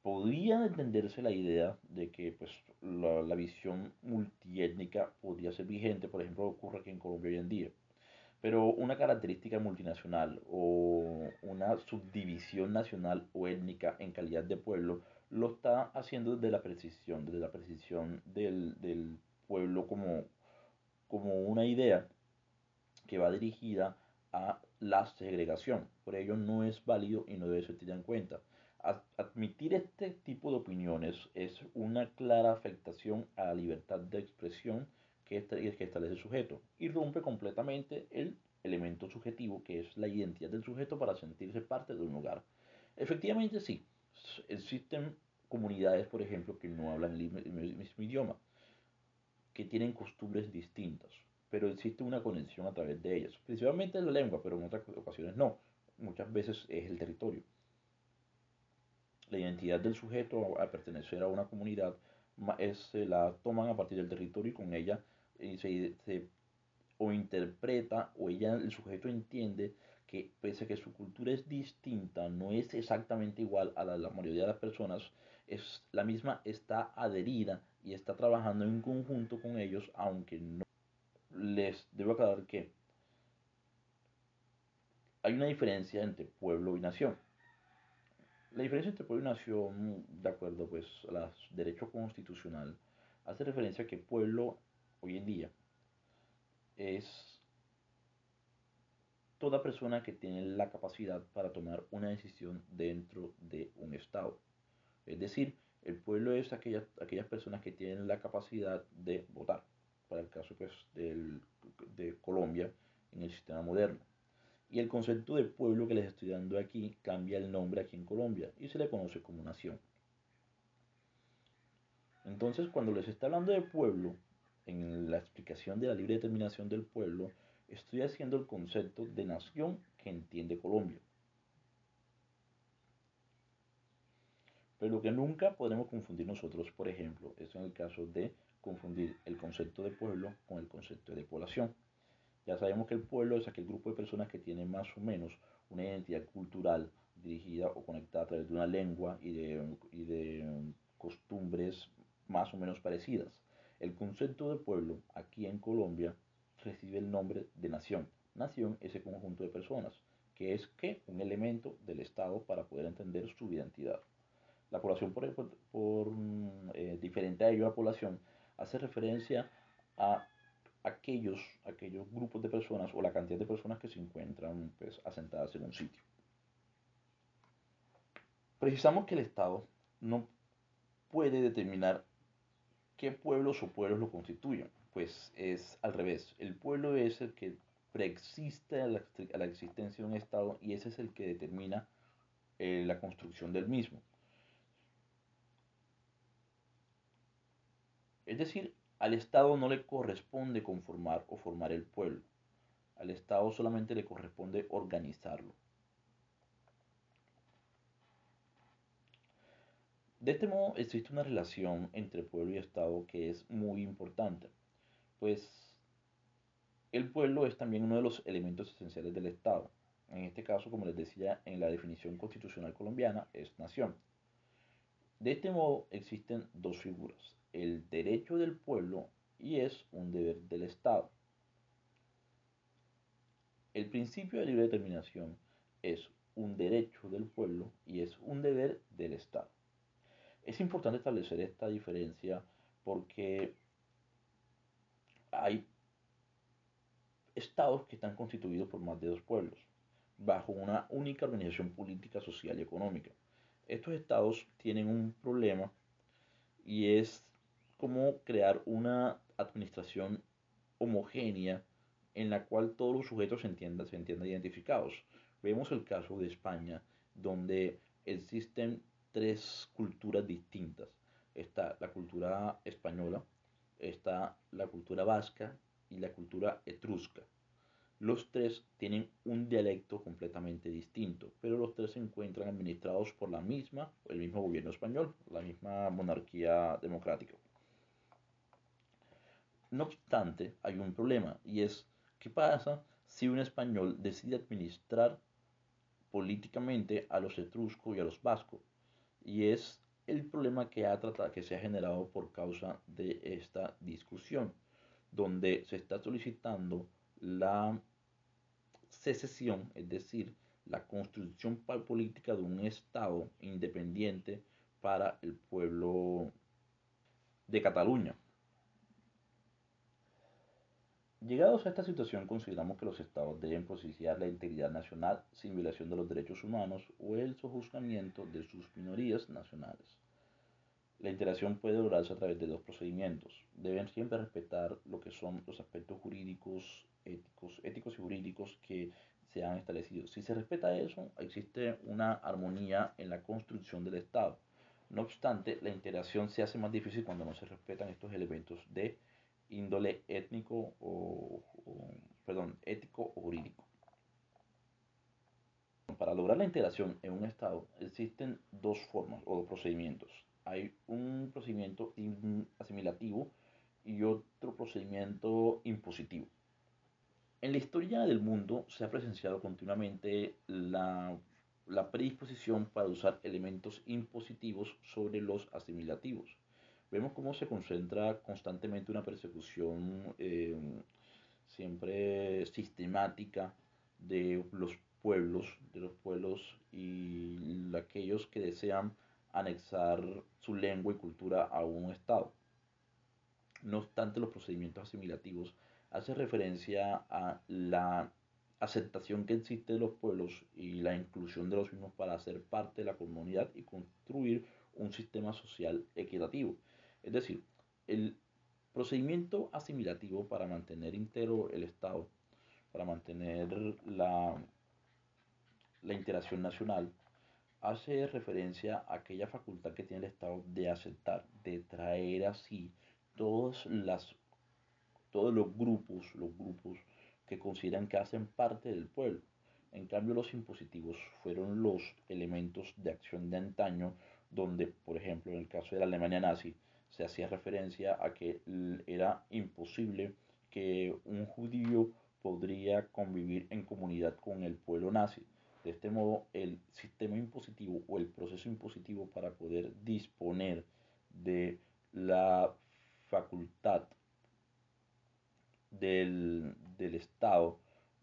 Podría entenderse la idea de que pues, la, la visión multiétnica podría ser vigente, por ejemplo, ocurre aquí en Colombia hoy en día. Pero una característica multinacional o una subdivisión nacional o étnica en calidad de pueblo lo está haciendo desde la precisión, desde la precisión del, del pueblo como, como una idea que va dirigida a la segregación. Por ello no es válido y no debe ser tenido en cuenta. Admitir este tipo de opiniones es una clara afectación a la libertad de expresión que, establece el sujeto y rompe completamente el elemento subjetivo que es la identidad del sujeto para sentirse parte de un lugar. Efectivamente sí, existen comunidades, por ejemplo, que no hablan el mismo idioma, que tienen costumbres distintas, pero existe una conexión a través de ellas, principalmente la lengua, pero en otras ocasiones no, muchas veces es el territorio. La identidad del sujeto a pertenecer a una comunidad se la toman a partir del territorio y con ella se, o interpreta o ella, el sujeto entiende que pese a que su cultura es distinta, no es exactamente igual a la de la mayoría de las personas, es, la misma está adherida y está trabajando en conjunto con ellos, aunque no les debo aclarar que hay una diferencia entre pueblo y nación. La diferencia entre pueblo y nación, de acuerdo pues al derecho constitucional, hace referencia a que pueblo hoy en día es toda persona que tiene la capacidad para tomar una decisión dentro de un Estado. Es decir, el pueblo es aquellas, personas que tienen la capacidad de votar, para el caso pues, de Colombia en el sistema moderno. Y el concepto de pueblo que les estoy dando aquí cambia el nombre aquí en Colombia y se le conoce como nación. Entonces, cuando les está hablando de pueblo, en la explicación de la libre determinación del pueblo, estoy haciendo el concepto de nación que entiende Colombia. Pero lo que nunca podemos confundir nosotros, por ejemplo, es en el caso de confundir el concepto de pueblo con el concepto de población. Ya sabemos que el pueblo es aquel grupo de personas que tiene más o menos una identidad cultural dirigida o conectada a través de una lengua y de, y de costumbres más o menos parecidas. El concepto de pueblo aquí en Colombia recibe el nombre de nación. Nación es ese conjunto de personas, que es que un elemento del Estado para poder entender su identidad. La población, por, por, eh, diferente a ello, la población hace referencia a aquellos, aquellos grupos de personas o la cantidad de personas que se encuentran pues, asentadas en un sitio. Precisamos que el Estado no puede determinar ¿Qué pueblos o pueblos lo constituyen? Pues es al revés. El pueblo es el que preexiste a la, existencia de un Estado y ese es el que determina eh, la construcción del mismo. Es decir, al Estado no le corresponde conformar o formar el pueblo. Al Estado solamente le corresponde organizarlo. De este modo existe una relación entre pueblo y Estado que es muy importante, pues el pueblo es también uno de los elementos esenciales del Estado. En este caso, como les decía en la definición constitucional colombiana, es nación. De este modo existen dos figuras, el derecho del pueblo y es un deber del Estado. El principio de libre determinación es un derecho del pueblo y es un deber del Estado. Es importante establecer esta diferencia porque hay estados que están constituidos por más de dos pueblos, bajo una única organización política, social y económica. Estos estados tienen un problema y es cómo crear una administración homogénea en la cual todos los sujetos se entiendan, se entiendan identificados. Vemos el caso de España, donde existen tres culturas distintas. Está la cultura española, está la cultura vasca y la cultura etrusca. Los tres tienen un dialecto completamente distinto, pero los tres se encuentran administrados por la misma, el mismo gobierno español, la misma monarquía democrática. No obstante, hay un problema y es qué pasa si un español decide administrar políticamente a los etruscos y a los vascos. Y es el problema que, ha tratado, que se ha generado por causa de esta discusión, donde se está solicitando la secesión, es decir, la construcción política de un Estado independiente para el pueblo de Cataluña. Llegados a esta situación, consideramos que los estados deben propiciar la integridad nacional sin violación de los derechos humanos o el sojuzgamiento de sus minorías nacionales. La integración puede lograrse a través de dos procedimientos. Deben siempre respetar lo que son los aspectos jurídicos, éticos, éticos y jurídicos que se han establecido. Si se respeta eso, existe una armonía en la construcción del Estado. No obstante, la integración se hace más difícil cuando no se respetan estos elementos de índole étnico o, perdón, ético o jurídico. Para lograr la integración en un Estado existen dos formas o dos procedimientos. Hay un procedimiento asimilativo y otro procedimiento impositivo. En la historia del mundo se ha presenciado continuamente la, la predisposición para usar elementos impositivos sobre los asimilativos vemos cómo se concentra constantemente una persecución eh, siempre sistemática de los pueblos, de los pueblos y aquellos que desean anexar su lengua y cultura a un Estado. No obstante, los procedimientos asimilativos hacen referencia a la aceptación que existe de los pueblos y la inclusión de los mismos para ser parte de la comunidad y construir un sistema social equitativo. Es decir, el procedimiento asimilativo para mantener íntegro el Estado, para mantener la, la interacción nacional, hace referencia a aquella facultad que tiene el Estado de aceptar, de traer así todos, las, todos los grupos, los grupos que consideran que hacen parte del pueblo. En cambio, los impositivos fueron los elementos de acción de antaño, donde, por ejemplo, en el caso de la Alemania nazi, se hacía referencia a que era imposible que un judío podría convivir en comunidad con el pueblo nazi. De este modo, el sistema impositivo o el proceso impositivo para poder disponer de la facultad del, del Estado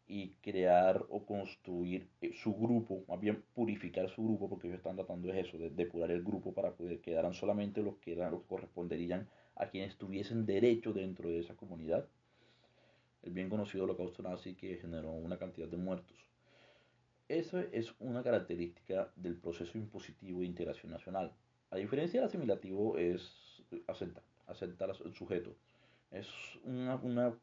y crear o construir eh, su grupo, más bien purificar su grupo, porque ellos están tratando de eso, de depurar el grupo para poder quedaran solamente los que eran los que corresponderían a quienes tuviesen derecho dentro de esa comunidad. El bien conocido holocausto nazi que generó una cantidad de muertos. Eso es una característica del proceso impositivo de integración nacional. A diferencia del asimilativo es aceptar, aceptar al sujeto. Es una, una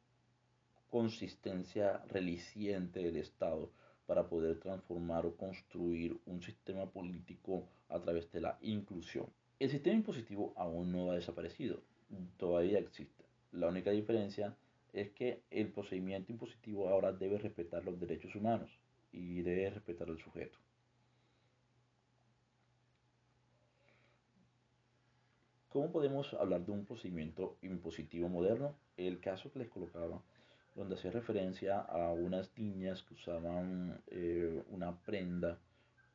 consistencia reliciente del Estado para poder transformar o construir un sistema político a través de la inclusión. El sistema impositivo aún no ha desaparecido, todavía existe. La única diferencia es que el procedimiento impositivo ahora debe respetar los derechos humanos y debe respetar al sujeto. ¿Cómo podemos hablar de un procedimiento impositivo moderno? El caso que les colocaba donde hace referencia a unas niñas que usaban eh, una prenda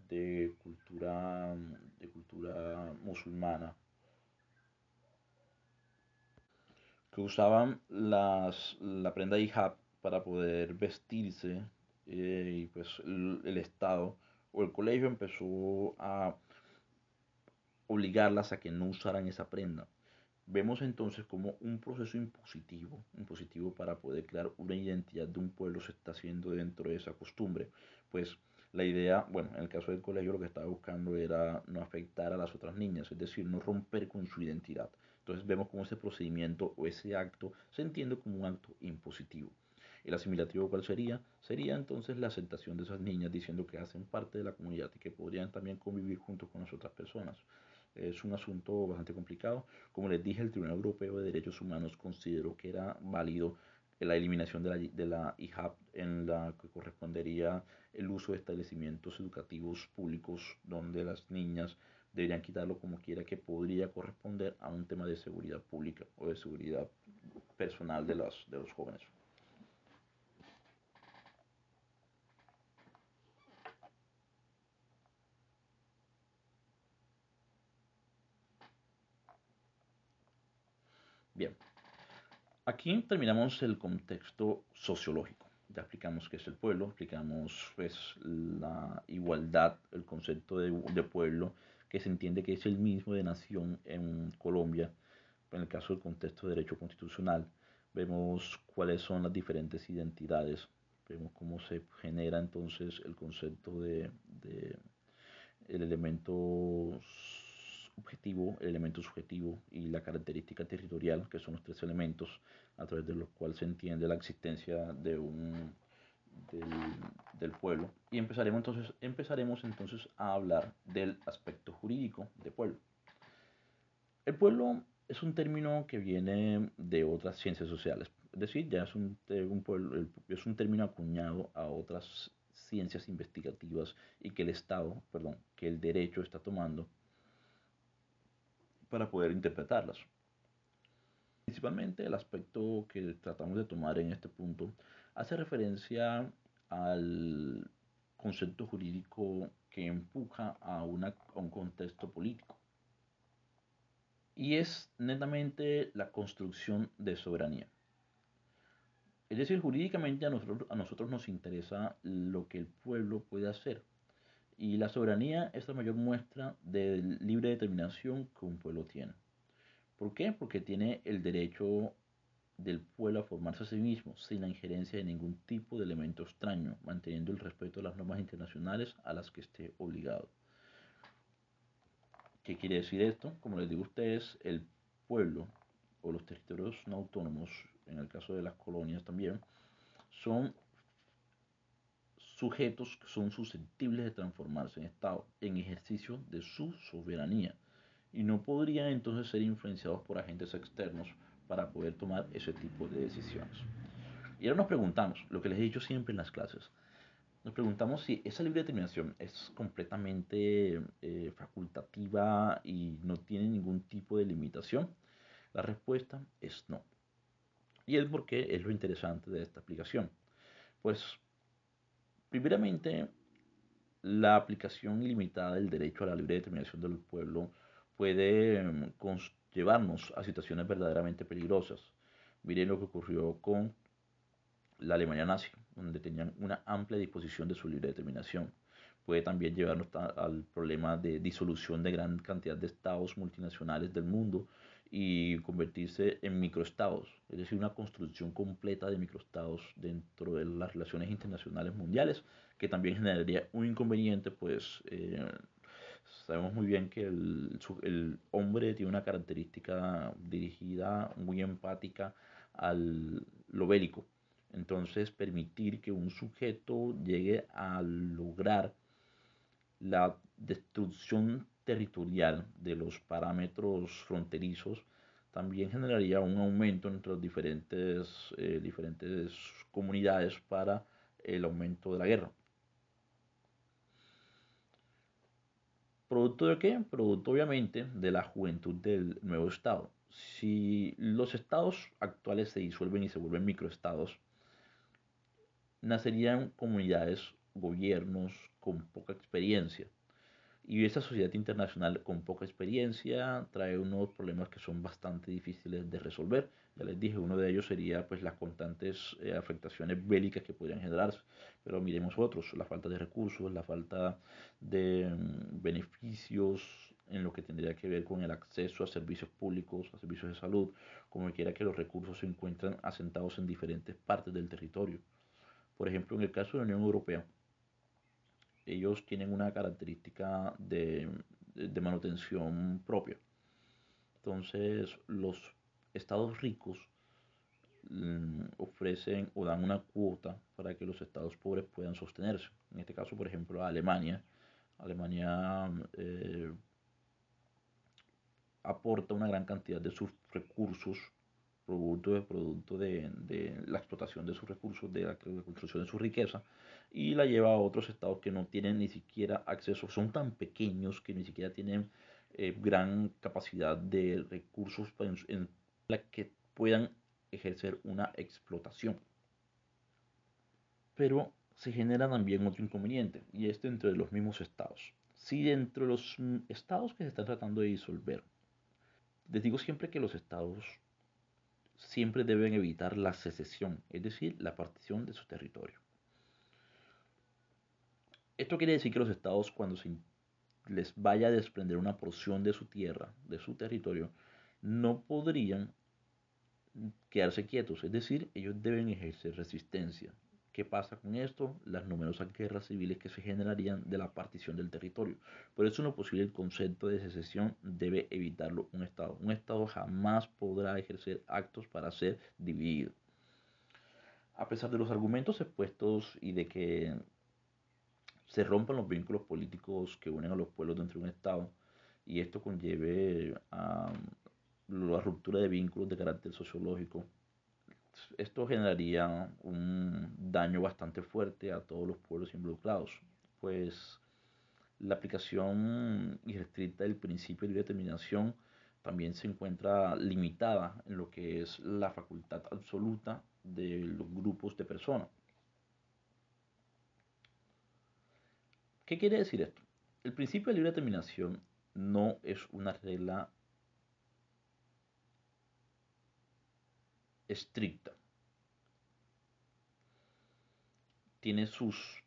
de cultura, de cultura musulmana, que usaban las, la prenda hijab para poder vestirse eh, y pues el, el Estado o el colegio empezó a obligarlas a que no usaran esa prenda. Vemos entonces como un proceso impositivo, impositivo para poder crear una identidad de un pueblo se está haciendo dentro de esa costumbre. Pues la idea, bueno, en el caso del colegio lo que estaba buscando era no afectar a las otras niñas, es decir, no romper con su identidad. Entonces vemos como ese procedimiento o ese acto se entiende como un acto impositivo. El asimilativo, ¿cuál sería? Sería entonces la aceptación de esas niñas diciendo que hacen parte de la comunidad y que podrían también convivir junto con las otras personas. Es un asunto bastante complicado. Como les dije, el Tribunal Europeo de Derechos Humanos consideró que era válido la eliminación de la, de IHAP en la que correspondería el uso de establecimientos educativos públicos donde las niñas deberían quitarlo como quiera que podría corresponder a un tema de seguridad pública o de seguridad personal de los jóvenes. Bien, aquí terminamos el contexto sociológico. Ya explicamos qué es el pueblo, explicamos pues, la igualdad, el concepto de, pueblo, que se entiende que es el mismo de nación en Colombia, en el caso del contexto de derecho constitucional. Vemos cuáles son las diferentes identidades, vemos cómo se genera entonces el concepto de, de el elemento objetivo, el elemento subjetivo y la característica territorial, que son los tres elementos a través de los cuales se entiende la existencia de un, del, pueblo. Y empezaremos entonces, empezaremos entonces a hablar del aspecto jurídico de pueblo. El pueblo es un término que viene de otras ciencias sociales, es decir, ya es un, pueblo, es un término acuñado a otras ciencias investigativas y que el Estado, perdón, que el derecho está tomando para poder interpretarlas. Principalmente el aspecto que tratamos de tomar en este punto hace referencia al concepto jurídico que empuja a, un contexto político. Y es netamente la construcción de soberanía. Es decir, jurídicamente a nosotros nos interesa lo que el pueblo puede hacer y la soberanía es la mayor muestra de libre determinación que un pueblo tiene. ¿Por qué? Porque tiene el derecho del pueblo a formarse a sí mismo sin la injerencia de ningún tipo de elemento extraño, manteniendo el respeto a las normas internacionales a las que esté obligado. ¿Qué quiere decir esto? Como les digo a ustedes, el pueblo o los territorios no autónomos, en el caso de las colonias también, son sujetos que son susceptibles de transformarse en Estado en ejercicio de su soberanía y no podrían entonces ser influenciados por agentes externos para poder tomar ese tipo de decisiones. Y ahora nos preguntamos, lo que les he dicho siempre en las clases, nos preguntamos si esa libre determinación es completamente eh, facultativa y no tiene ningún tipo de limitación. La respuesta es no. Y es porque es lo interesante de esta aplicación. Pues Primeramente, la aplicación ilimitada del derecho a la libre determinación del pueblo puede mm, llevarnos a situaciones verdaderamente peligrosas. Miren lo que ocurrió con la Alemania nazi, donde tenían una amplia disposición de su libre determinación. Puede también llevarnos al problema de disolución de gran cantidad de estados multinacionales del mundo y convertirse en microestados, es decir, una construcción completa de microestados dentro de las relaciones internacionales mundiales, que también generaría un inconveniente, pues eh, sabemos muy bien que el, el, hombre tiene una característica dirigida muy empática al lo bélico. Entonces, permitir que un sujeto llegue a lograr la destrucción territorial de los parámetros fronterizos también generaría un aumento entre las diferentes, eh, diferentes comunidades para el aumento de la guerra. ¿Producto de qué? Producto obviamente de la juventud del nuevo Estado. Si los estados actuales se disuelven y se vuelven microestados, nacerían comunidades, gobiernos con poca experiencia y esa sociedad internacional con poca experiencia trae unos problemas que son bastante difíciles de resolver. Ya les dije, uno de ellos sería pues las constantes eh, afectaciones bélicas que podrían generarse. Pero miremos otros, la falta de recursos, la falta de mm, beneficios en lo que tendría que ver con el acceso a servicios públicos, a servicios de salud, como quiera que los recursos se encuentran asentados en diferentes partes del territorio. Por ejemplo, en el caso de la Unión Europea, ellos tienen una característica de, de manutención propia. entonces los estados ricos mm, ofrecen o dan una cuota para que los estados pobres puedan sostenerse. En este caso, por ejemplo, Alemania. Alemania eh, aporta una gran cantidad de sus recursos, producto de, producto de, de la explotación de sus recursos, de la construcción de su riqueza, y la lleva a otros estados que no tienen ni siquiera acceso, son tan pequeños que ni siquiera tienen eh, gran capacidad de recursos en, la que puedan ejercer una explotación. Pero se genera también otro inconveniente, y es dentro de los mismos estados. Si dentro de los estados que se están tratando de disolver, les digo siempre que los estados siempre deben evitar la secesión, es decir, la partición de su territorio. Esto quiere decir que los estados cuando se les vaya a desprender una porción de su tierra, de su territorio, no podrían quedarse quietos, es decir, ellos deben ejercer resistencia. ¿Qué pasa con esto? Las numerosas guerras civiles que se generarían de la partición del territorio. Por eso no posible el concepto de secesión debe evitarlo un Estado. Un Estado jamás podrá ejercer actos para ser dividido. A pesar de los argumentos expuestos y de que se rompan los vínculos políticos que unen a los pueblos dentro de un Estado y esto conlleve a la ruptura de vínculos de carácter sociológico. Esto generaría un daño bastante fuerte a todos los pueblos involucrados, pues la aplicación irrestricta del principio de determinación también se encuentra limitada en lo que es la facultad absoluta de los grupos de personas. ¿Qué quiere decir esto? El principio de libre determinación no es una regla estricta. Tiene sus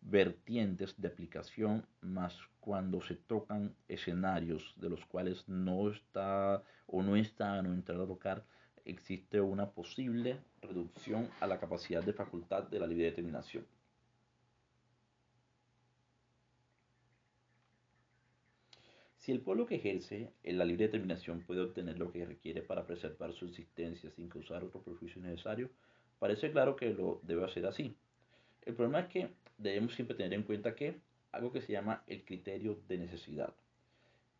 vertientes de aplicación, más cuando se tocan escenarios de los cuales no está o no está no entrar a tocar, existe una posible reducción a la capacidad de facultad de la libre determinación. Si el pueblo que ejerce en la libre determinación puede obtener lo que requiere para preservar su existencia sin causar otro perjuicio necesario, parece claro que lo debe hacer así. El problema es que debemos siempre tener en cuenta que algo que se llama el criterio de necesidad.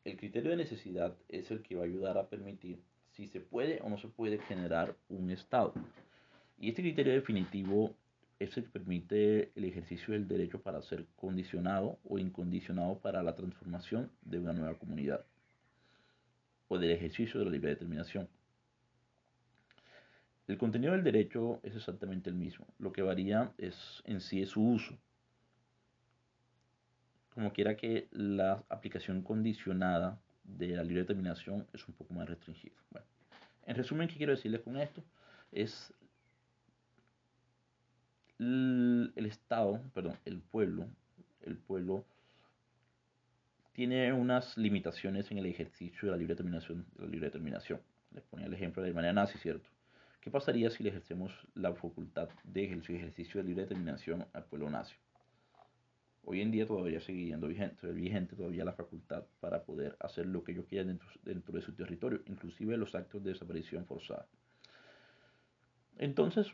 El criterio de necesidad es el que va a ayudar a permitir si se puede o no se puede generar un Estado. Y este criterio definitivo es el que permite el ejercicio del derecho para ser condicionado o incondicionado para la transformación de una nueva comunidad o del ejercicio de la libre determinación. El contenido del derecho es exactamente el mismo, lo que varía es en sí es su uso. Como quiera que la aplicación condicionada de la libre determinación es un poco más restringida. Bueno, en resumen, ¿qué quiero decirles con esto? Es el Estado, perdón, el pueblo, el pueblo tiene unas limitaciones en el ejercicio de la libre determinación. la libre determinación. Les ponía el ejemplo de Alemania nazi, ¿cierto? ¿Qué pasaría si le ejercemos la facultad de ejercicio de libre determinación al pueblo nazi? Hoy en día todavía sigue siendo vigente, vigente todavía la facultad para poder hacer lo que ellos quieran dentro, dentro de su territorio, inclusive los actos de desaparición forzada. Entonces,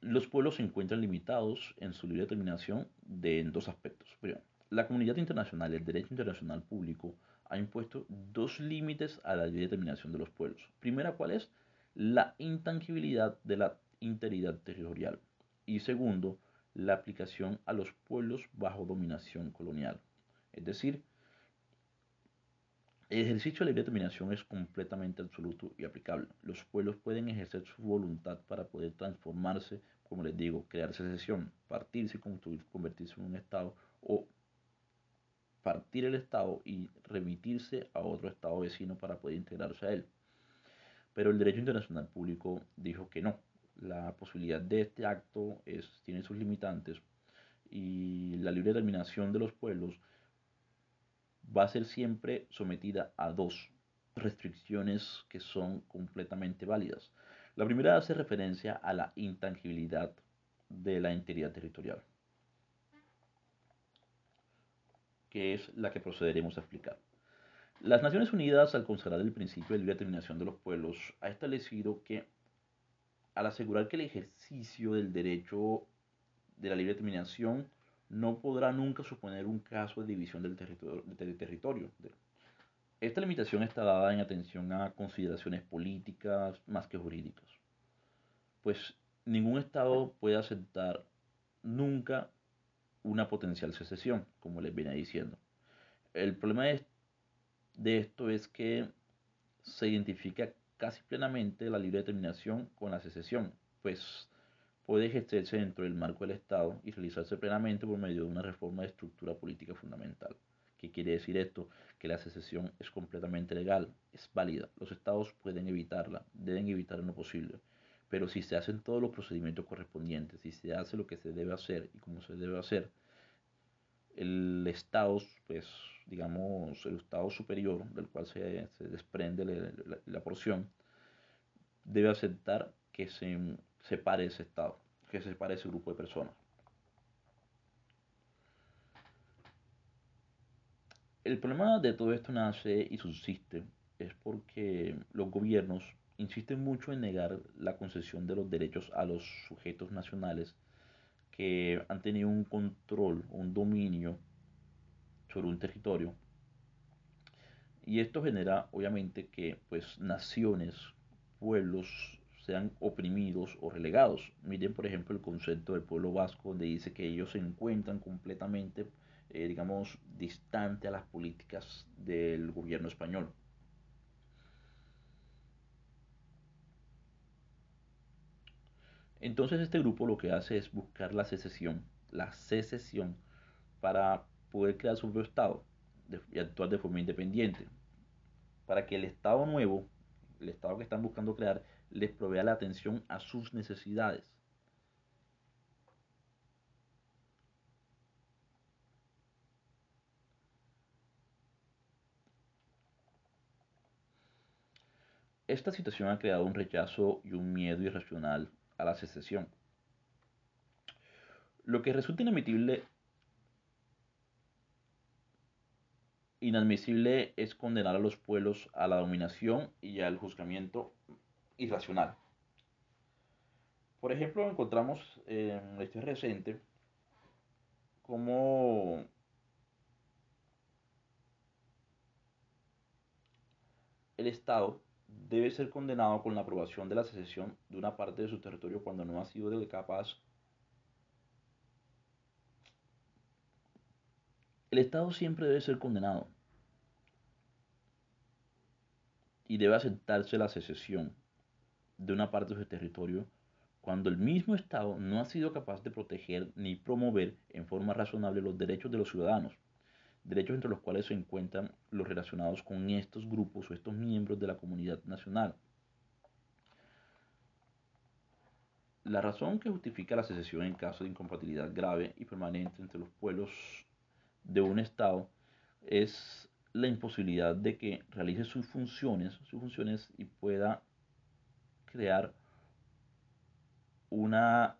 los pueblos se encuentran limitados en su libre determinación de, en dos aspectos. Primero, la comunidad internacional, el derecho internacional público, ha impuesto dos límites a la libre determinación de los pueblos. Primera, ¿cuál es? La intangibilidad de la integridad territorial. Y segundo, la aplicación a los pueblos bajo dominación colonial. Es decir, el ejercicio de libre determinación es completamente absoluto y aplicable. Los pueblos pueden ejercer su voluntad para poder transformarse, como les digo, crear secesión, partirse y convertirse en un Estado o partir el Estado y remitirse a otro Estado vecino para poder integrarse a él. Pero el derecho internacional público dijo que no. La posibilidad de este acto tiene sus limitantes y la libre determinación de los pueblos va a ser siempre sometida a dos restricciones que son completamente válidas. La primera hace referencia a la intangibilidad de la integridad territorial, que es la que procederemos a explicar. Las Naciones Unidas, al consagrar el principio de libre determinación de los pueblos, ha establecido que al asegurar que el ejercicio del derecho de la libre determinación no podrá nunca suponer un caso de división del territorio. Del territorio. Esta limitación está dada en atención a consideraciones políticas más que jurídicas, pues ningún Estado puede aceptar nunca una potencial secesión, como les venía diciendo. El problema de esto es que se identifica casi plenamente la libre determinación con la secesión, pues puede ejercerse dentro del marco del Estado y realizarse plenamente por medio de una reforma de estructura política fundamental. ¿Qué quiere decir esto? Que la secesión es completamente legal, es válida. Los estados pueden evitarla, deben evitar en lo posible. Pero si se hacen todos los procedimientos correspondientes, si se hace lo que se debe hacer y como se debe hacer, el estado, pues, digamos, el estado superior del cual se, desprende la, la porción, debe aceptar que se separe ese estado, que se separe ese grupo de personas. El problema de todo esto nace y subsiste es porque los gobiernos insisten mucho en negar la concesión de los derechos a los sujetos nacionales que han tenido un control, un dominio sobre un territorio. Y esto genera obviamente que pues naciones, pueblos sean oprimidos o relegados. Miren, por ejemplo, el concepto del pueblo vasco, donde dice que ellos se encuentran completamente, eh, digamos, distante a las políticas del gobierno español. Entonces este grupo lo que hace es buscar la secesión, la secesión, para poder crear su propio Estado y actuar de forma independiente. Para que el Estado nuevo, el Estado que están buscando crear, les provea la atención a sus necesidades. Esta situación ha creado un rechazo y un miedo irracional a la secesión. Lo que resulta inadmisible, inadmisible es condenar a los pueblos a la dominación y al juzgamiento irracional. Por ejemplo, encontramos en la historia reciente como el Estado debe ser condenado con la aprobación de la secesión de una parte de su territorio cuando no ha sido capaz. El Estado siempre debe ser condenado y debe aceptarse la secesión de una parte de su territorio cuando el mismo Estado no ha sido capaz de proteger ni promover en forma razonable los derechos de los ciudadanos, derechos entre los cuales se encuentran los relacionados con estos grupos o estos miembros de la comunidad nacional. La razón que justifica la secesión en caso de incompatibilidad grave y permanente entre los pueblos de un Estado es la imposibilidad de que realice sus funciones, sus funciones y pueda crear una,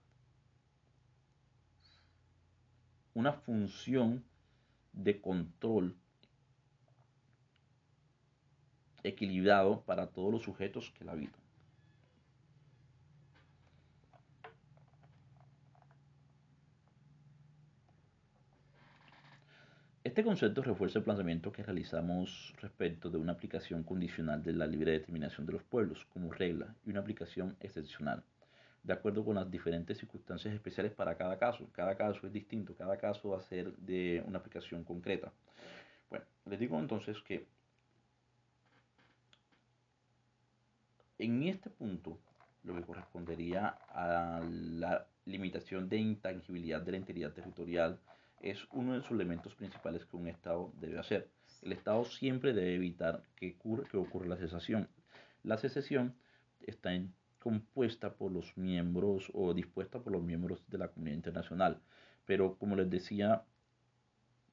una función de control equilibrado para todos los sujetos que la habitan. Este concepto refuerza el planteamiento que realizamos respecto de una aplicación condicional de la libre determinación de los pueblos como regla y una aplicación excepcional, de acuerdo con las diferentes circunstancias especiales para cada caso. Cada caso es distinto, cada caso va a ser de una aplicación concreta. Bueno, les digo entonces que en este punto lo que correspondería a la limitación de intangibilidad de la integridad territorial, es uno de sus elementos principales que un Estado debe hacer. El Estado siempre debe evitar que, ocurra, que ocurra la cesación. La secesión está compuesta por los miembros o dispuesta por los miembros de la comunidad internacional. Pero como les decía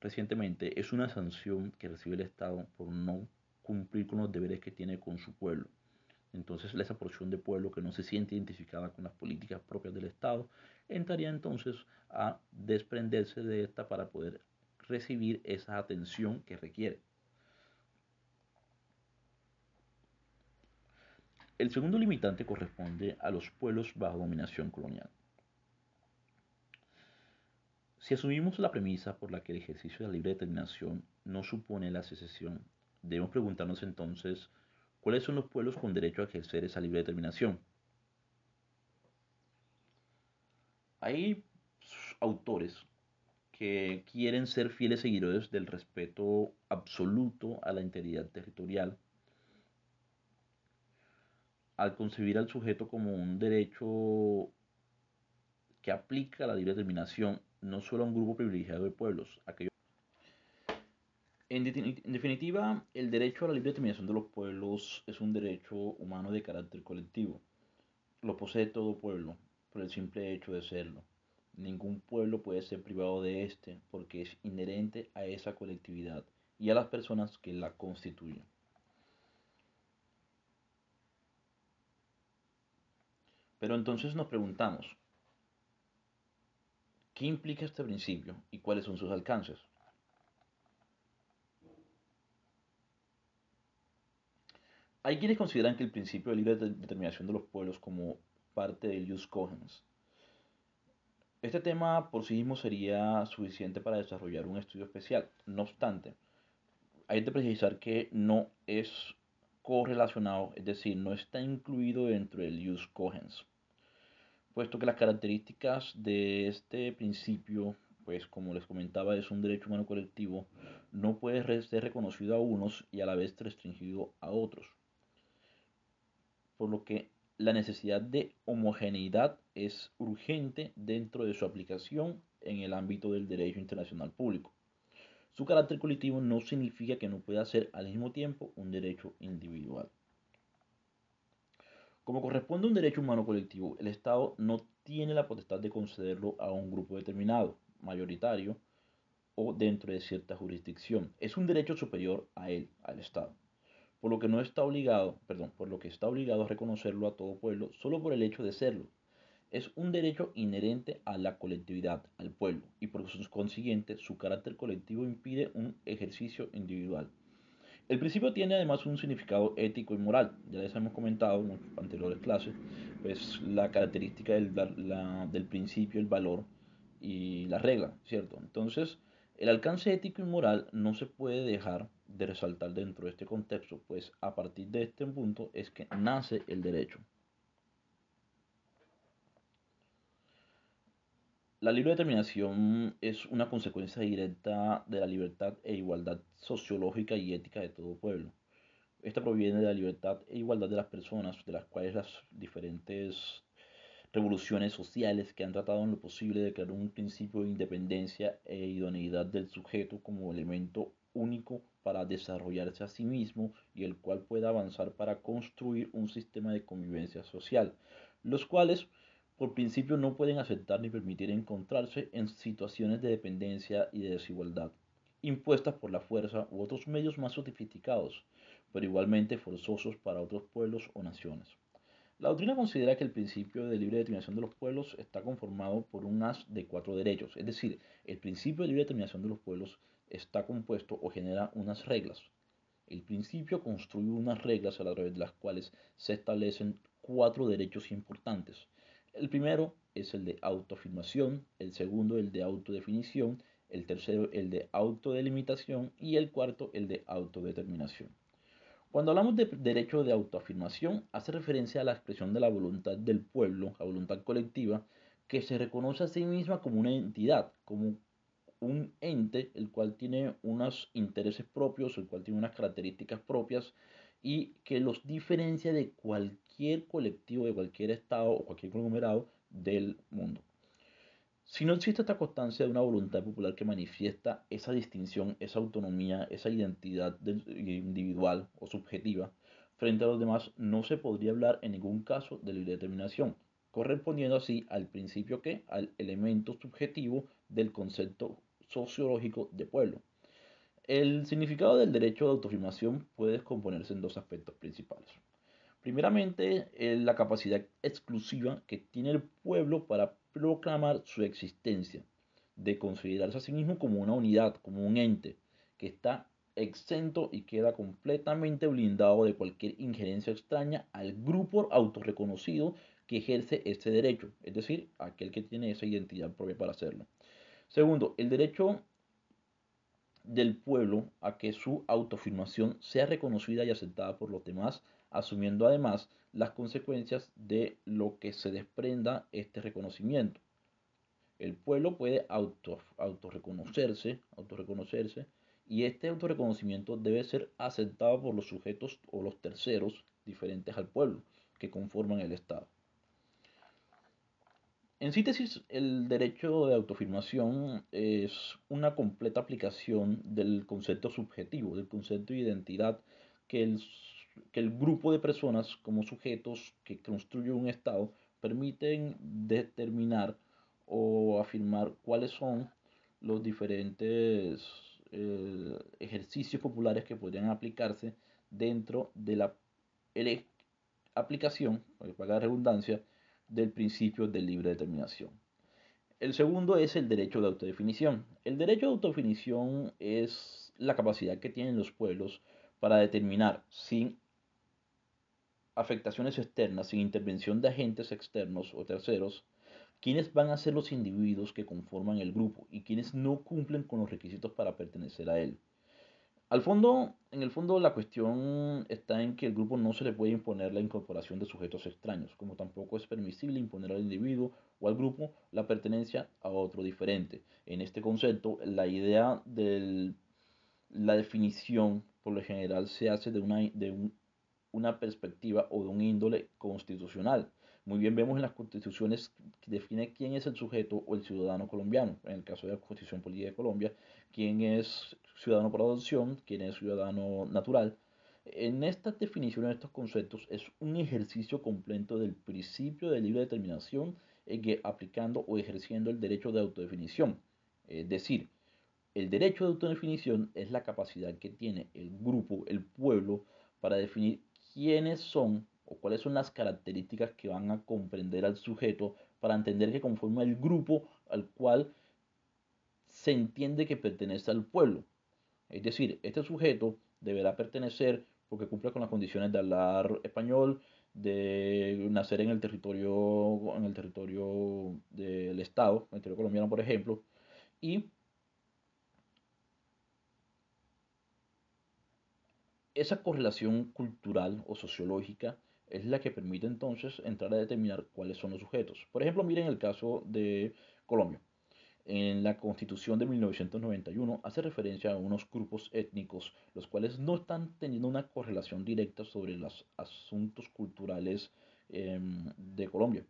recientemente, es una sanción que recibe el Estado por no cumplir con los deberes que tiene con su pueblo. Entonces esa porción de pueblo que no se siente identificada con las políticas propias del Estado entraría entonces a desprenderse de esta para poder recibir esa atención que requiere. El segundo limitante corresponde a los pueblos bajo dominación colonial. Si asumimos la premisa por la que el ejercicio de la libre determinación no supone la secesión, debemos preguntarnos entonces cuáles son los pueblos con derecho a ejercer esa libre determinación. Hay autores que quieren ser fieles seguidores del respeto absoluto a la integridad territorial, al concebir al sujeto como un derecho que aplica la libre determinación no solo a un grupo privilegiado de pueblos, aquellos en, definitiva, el derecho a la libre determinación de los pueblos es un derecho humano de carácter colectivo. Lo posee todo pueblo, por el simple hecho de serlo. Ningún pueblo puede ser privado de este porque es inherente a esa colectividad y a las personas que la constituyen. Pero entonces nos preguntamos, ¿qué implica este principio y cuáles son sus alcances? Hay quienes consideran que el principio de libre determinación de los pueblos como parte del jus cogens este tema por sí mismo sería suficiente para desarrollar un estudio especial. No obstante, hay que precisar que no es correlacionado, es decir, no está incluido dentro del jus cogens, puesto que las características de este principio, pues como les comentaba, es un derecho humano colectivo, no puede ser reconocido a unos y a la vez restringido a otros. Por lo que la necesidad de homogeneidad es urgente dentro de su aplicación en el ámbito del derecho internacional público. Su carácter colectivo no significa que no pueda ser al mismo tiempo un derecho individual. Como corresponde a un derecho humano colectivo, el Estado no tiene la potestad de concederlo a un grupo determinado, mayoritario o dentro de cierta jurisdicción. Es un derecho superior a él, al Estado por lo que no está obligado, perdón, por lo que está obligado a reconocerlo a todo pueblo solo por el hecho de serlo. Es un derecho inherente a la colectividad, al pueblo, y por consiguiente su carácter colectivo impide un ejercicio individual. El principio tiene además un significado ético y moral. Ya les hemos comentado en anteriores clases, pues la característica del, del principio, el valor y la regla, ¿cierto? Entonces, el alcance ético y moral no se puede dejar de resaltar dentro de este contexto, pues a partir de este punto es que nace el derecho. La libre determinación es una consecuencia directa de la libertad e igualdad sociológica y ética de todo pueblo. Esta proviene de la libertad e igualdad de las personas, de las cuales las diferentes revoluciones sociales que han tratado en lo posible de crear un principio de independencia e idoneidad del sujeto como elemento único para desarrollarse a sí mismo y el cual pueda avanzar para construir un sistema de convivencia social, los cuales por principio no pueden aceptar ni permitir encontrarse en situaciones de dependencia y de desigualdad, impuestas por la fuerza u otros medios más sofisticados, pero igualmente forzosos para otros pueblos o naciones. La doctrina considera que el principio de libre determinación de los pueblos está conformado por un haz de cuatro derechos, es decir, el principio de libre determinación de los pueblos está compuesto o genera unas reglas. El principio construye unas reglas a través de las cuales se establecen cuatro derechos importantes. El primero es el de autoafirmación, el segundo el de autodefinición, el tercero el de autodelimitación y el cuarto el de autodeterminación. Cuando hablamos de derecho de autoafirmación, hace referencia a la expresión de la voluntad del pueblo, la voluntad colectiva, que se reconoce a sí misma como una entidad, como un ente el cual tiene unos intereses propios, el cual tiene unas características propias y que los diferencia de cualquier colectivo, de cualquier estado o cualquier conglomerado del mundo. Si no existe esta constancia de una voluntad popular que manifiesta esa distinción, esa autonomía, esa identidad individual o subjetiva frente a los demás, no se podría hablar en ningún caso de libre determinación, correspondiendo así al principio que al elemento subjetivo del concepto sociológico de pueblo. El significado del derecho de autoafirmación puede descomponerse en dos aspectos principales. Primeramente, la capacidad exclusiva que tiene el pueblo para proclamar su existencia, de considerarse a sí mismo como una unidad, como un ente, que está exento y queda completamente blindado de cualquier injerencia extraña al grupo autorreconocido que ejerce este derecho, es decir, aquel que tiene esa identidad propia para hacerlo. Segundo, el derecho del pueblo a que su autoafirmación sea reconocida y aceptada por los demás, asumiendo además las consecuencias de lo que se desprenda este reconocimiento. El pueblo puede auto, autorreconocerse, autorreconocerse, y este autorreconocimiento debe ser aceptado por los sujetos o los terceros diferentes al pueblo que conforman el Estado. En síntesis, el derecho de autoafirmación es una completa aplicación del concepto subjetivo, del concepto de identidad que el, que el grupo de personas como sujetos que construyen un Estado permiten determinar o afirmar cuáles son los diferentes eh, ejercicios populares que podrían aplicarse dentro de la aplicación, para la redundancia, del principio de libre determinación. El segundo es el derecho de autodefinición. El derecho de autodefinición es la capacidad que tienen los pueblos para determinar sin afectaciones externas, sin intervención de agentes externos o terceros, quiénes van a ser los individuos que conforman el grupo y quienes no cumplen con los requisitos para pertenecer a él. Al fondo, en el fondo la cuestión está en que el grupo no se le puede imponer la incorporación de sujetos extraños, como tampoco es permisible imponer al individuo o al grupo la pertenencia a otro diferente. En este concepto, la idea de la definición por lo general se hace de una, de una perspectiva o de un índole constitucional. Muy bien vemos en las constituciones que define quién es el sujeto o el ciudadano colombiano. En el caso de la Constitución Política de Colombia, quién es ciudadano por adopción, quién es ciudadano natural. En estas definiciones, estos conceptos, es un ejercicio completo del principio de libre determinación en que aplicando o ejerciendo el derecho de autodefinición. Es decir, el derecho de autodefinición es la capacidad que tiene el grupo, el pueblo, para definir quiénes son o cuáles son las características que van a comprender al sujeto para entender que conforma el grupo al cual se entiende que pertenece al pueblo. Es decir, este sujeto deberá pertenecer porque cumple con las condiciones de hablar español, de nacer en el territorio, en el territorio del Estado, en el territorio colombiano, por ejemplo, y esa correlación cultural o sociológica es la que permite entonces entrar a determinar cuáles son los sujetos. Por ejemplo, miren el caso de Colombia en la Constitución de 1991 hace referencia a unos grupos étnicos, los cuales no están teniendo una correlación directa sobre los asuntos culturales em, de Colombia.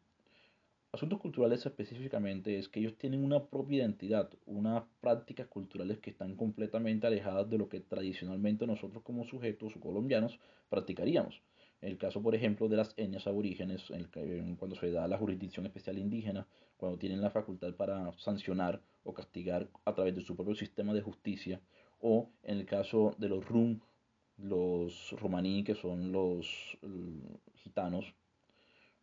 Asuntos culturales específicamente es que ellos tienen una propia identidad, unas prácticas culturales que están completamente alejadas de lo que tradicionalmente nosotros como sujetos colombianos practicaríamos. En el caso, por ejemplo, de las etnias aborígenes, cuando se da la jurisdicción especial indígena, cuando tienen la facultad para sancionar o castigar a través de su propio sistema de justicia, o en el caso de los rum, los romaní, que son los gitanos,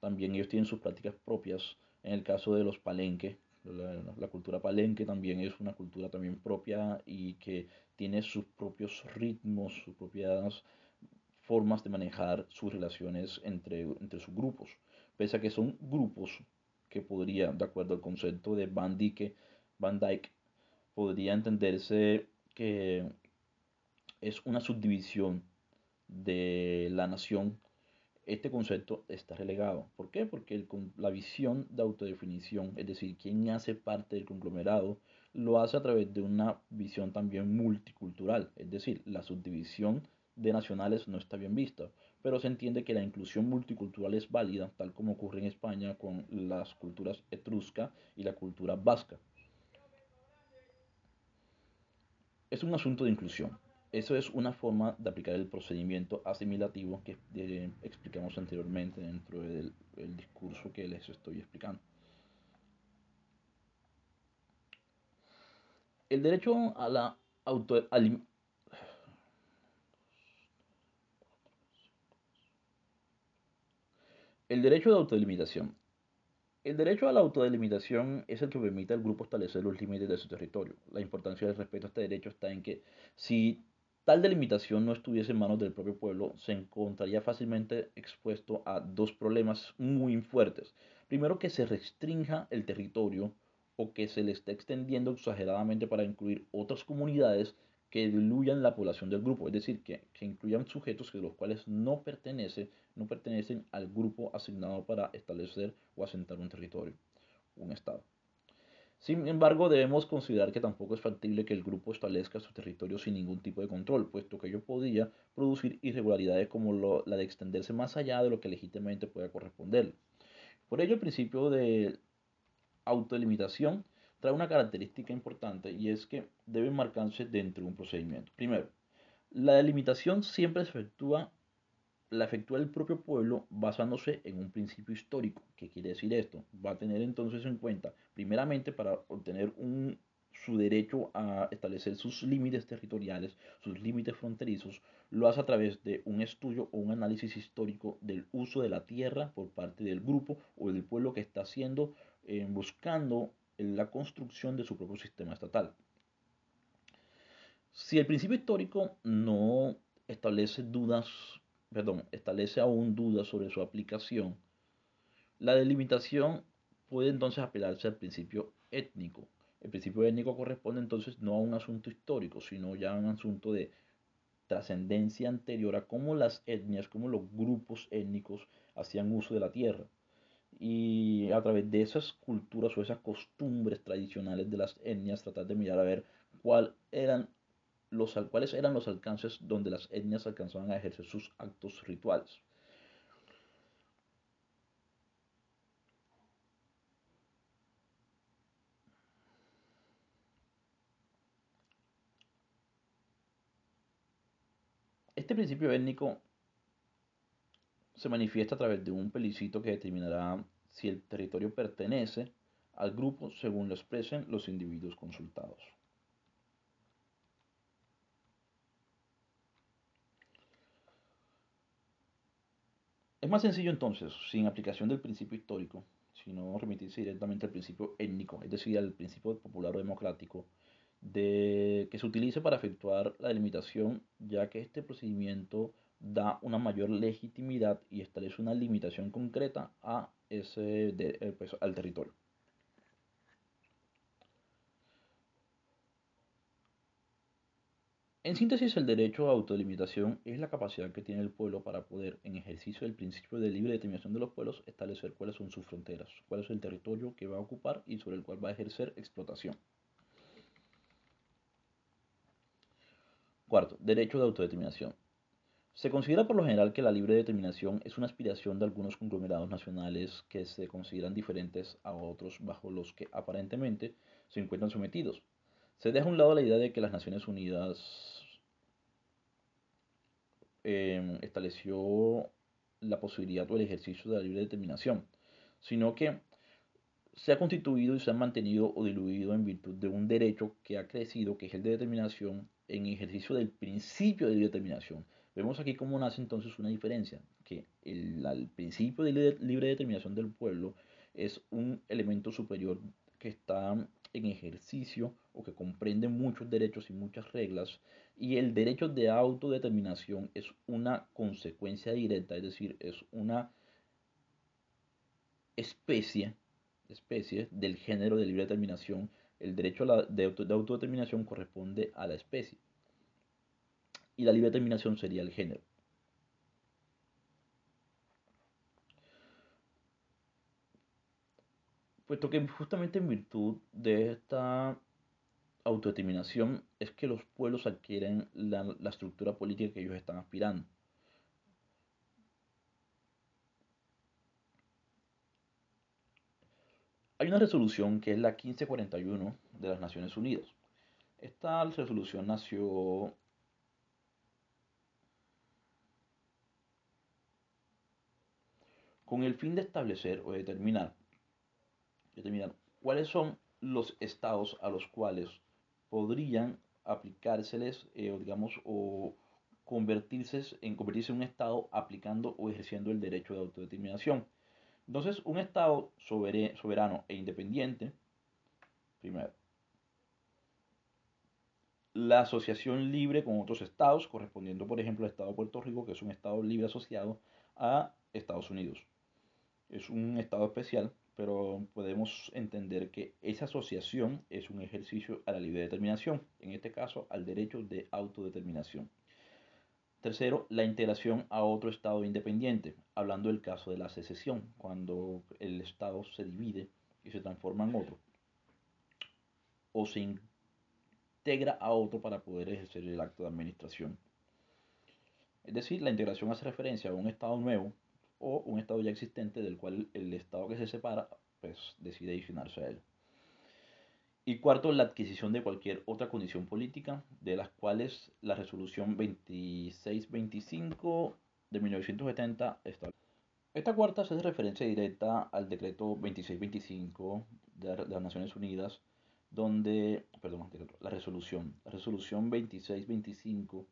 también ellos tienen sus prácticas propias. En el caso de los palenque, la, la, cultura palenque también es una cultura también propia y que tiene sus propios ritmos, sus propias formas de manejar sus relaciones entre, entre sus grupos, pese a que son grupos que podría, de acuerdo al concepto de Van Dyke, Van Dyke podría entenderse que es una subdivisión de la nación. Este concepto está relegado. ¿Por qué? Porque la visión de autodefinición, es decir, quien hace parte del conglomerado, lo hace a través de una visión también multicultural, es decir, la subdivisión de nacionales no está bien vista, pero se entiende que la inclusión multicultural es válida, tal como ocurre en España con las culturas etrusca y la cultura vasca. Es un asunto de inclusión. Eso es una forma de aplicar el procedimiento asimilativo que eh, explicamos anteriormente dentro del discurso que les estoy explicando. El derecho a la auto El derecho de autodelimitación. El derecho a la autodelimitación es el que permite al grupo establecer los límites de su territorio. La importancia del respeto a este derecho está en que si tal delimitación no estuviese en manos del propio pueblo, se encontraría fácilmente expuesto a dos problemas muy fuertes. Primero, que se restrinja el territorio o que se le esté extendiendo exageradamente para incluir otras comunidades que diluyan la población del grupo, es decir, que, incluyan sujetos que los cuales no, pertenece, no pertenecen al grupo asignado para establecer o asentar un territorio, un estado. Sin embargo, debemos considerar que tampoco es factible que el grupo establezca su territorio sin ningún tipo de control, puesto que ello podía producir irregularidades como la de extenderse más allá de lo que legítimamente pueda corresponder. Por ello, el principio de autolimitación trae una característica importante y es que debe marcarse dentro de un procedimiento. Primero, la delimitación siempre se efectúa la efectúa el propio pueblo basándose en un principio histórico. ¿Qué quiere decir esto? Va a tener entonces en cuenta, primeramente, para obtener un, su derecho a establecer sus límites territoriales, sus límites fronterizos, lo hace a través de un estudio o un análisis histórico del uso de la tierra por parte del grupo o del pueblo que está haciendo, eh, buscando la construcción de su propio sistema estatal. Si el principio histórico no establece dudas perdón, establece aún dudas sobre su aplicación, la delimitación puede entonces apelarse al principio étnico. El principio étnico corresponde entonces no a un asunto histórico, sino ya a un asunto de trascendencia anterior a cómo las etnias, cómo los grupos étnicos hacían uso de la tierra. Y a través de esas culturas o esas costumbres tradicionales de las etnias, tratar de mirar a ver cuáles eran los, cuáles eran los alcances donde las etnias alcanzaban a ejercer sus actos rituales. Este principio étnico se manifiesta a través de un pelicito que determinará si el territorio pertenece al grupo según lo expresen los individuos consultados. Es más sencillo entonces, sin aplicación del principio histórico, sino remitirse directamente al principio étnico, es decir, al principio popular o democrático, de, que se utilice para efectuar la delimitación, ya que este procedimiento da una mayor legitimidad y establece una limitación concreta a ese, eh, pues, al territorio. En síntesis, el derecho a autolimitación es la capacidad que tiene el pueblo para poder, en ejercicio del principio de libre determinación de los pueblos, establecer cuáles son sus fronteras, cuál es el territorio que va a ocupar y sobre el cual va a ejercer explotación. Cuarto, derecho de autodeterminación. Se considera por lo general que la libre determinación es una aspiración de algunos conglomerados nacionales que se consideran diferentes a otros bajo los que aparentemente se encuentran sometidos. Se deja a un lado la idea de que las Naciones Unidas Em, estableció la posibilidad o el ejercicio de la libre determinación, sino que se ha constituido y se ha mantenido o diluido en virtud de un derecho que ha crecido, que es el de determinación, en ejercicio del principio de determinación. Vemos aquí cómo nace entonces una diferencia, que el, el principio de libre determinación del pueblo es un elemento superior que está en ejercicio o que comprende muchos derechos y muchas reglas, y el derecho de autodeterminación es una consecuencia directa, es decir, es una especie, especie del género de libre determinación. El derecho de, de autodeterminación corresponde a la especie y la libre determinación sería el género. Puesto que justamente en virtud de esta autodeterminación es que los pueblos adquieren la, estructura política que ellos están aspirando. Hay una resolución que es la 1541 de las Naciones Unidas. Esta resolución nació con el fin de establecer o determinar, determinar cuáles son los estados a los cuales podrían aplicárseles, eh, o digamos, o convertirse en, convertirse un Estado aplicando o ejerciendo el derecho de autodeterminación. Entonces, un Estado soberano e independiente, primero, la asociación libre con otros estados, correspondiendo por ejemplo al estado de Puerto Rico, que es un estado libre asociado a Estados Unidos. Es un estado especial, pero podemos entender que esa asociación es un ejercicio a la libre determinación, en este caso al derecho de autodeterminación. Tercero, la integración a otro Estado independiente, hablando del caso de la secesión, cuando el Estado se divide y se transforma en otro, o se integra a otro para poder ejercer el acto de administración. Es decir, la integración hace referencia a un Estado nuevo o un Estado ya existente del cual el Estado que se separa pues, decide adicionarse a él. Y cuarto, la adquisición de cualquier otra condición política, de las cuales la resolución 2625 de 1970 establece. Esta cuarta hace referencia directa al decreto 2625 de, las Naciones Unidas, donde, perdón, la resolución, la resolución 2625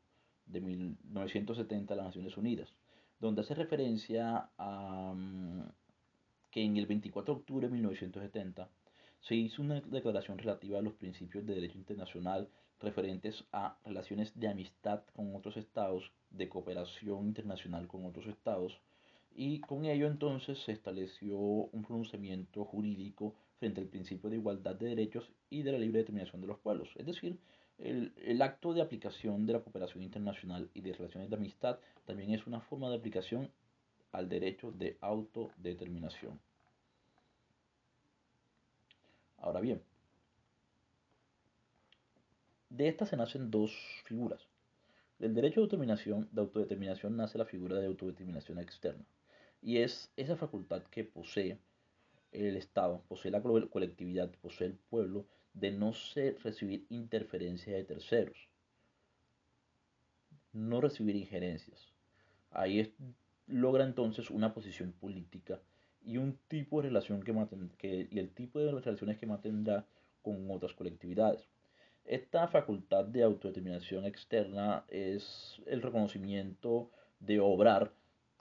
de 1970 de las Naciones Unidas, donde hace referencia a mm, que en el 24 de octubre de 1970 se hizo una declaración relativa a los principios de derecho internacional referentes a relaciones de amistad con otros estados, de cooperación internacional con otros estados, y con ello entonces se estableció un pronunciamiento jurídico frente al principio de igualdad de derechos y de la libre determinación de los pueblos. Es decir, el, el, acto de aplicación de la cooperación internacional y de relaciones de amistad también es una forma de aplicación al derecho de autodeterminación. Ahora bien, de estas se nacen dos figuras. Del derecho de autodeterminación, de autodeterminación nace la figura de autodeterminación externa. Y es esa facultad que posee el Estado, posee la colectividad, posee el pueblo, de no recibir interferencia de terceros. No recibir injerencias. Ahí logra entonces una posición política y un tipo de relación que y el tipo de relaciones que mantendrá con otras colectividades. Esta facultad de autodeterminación externa es el reconocimiento de obrar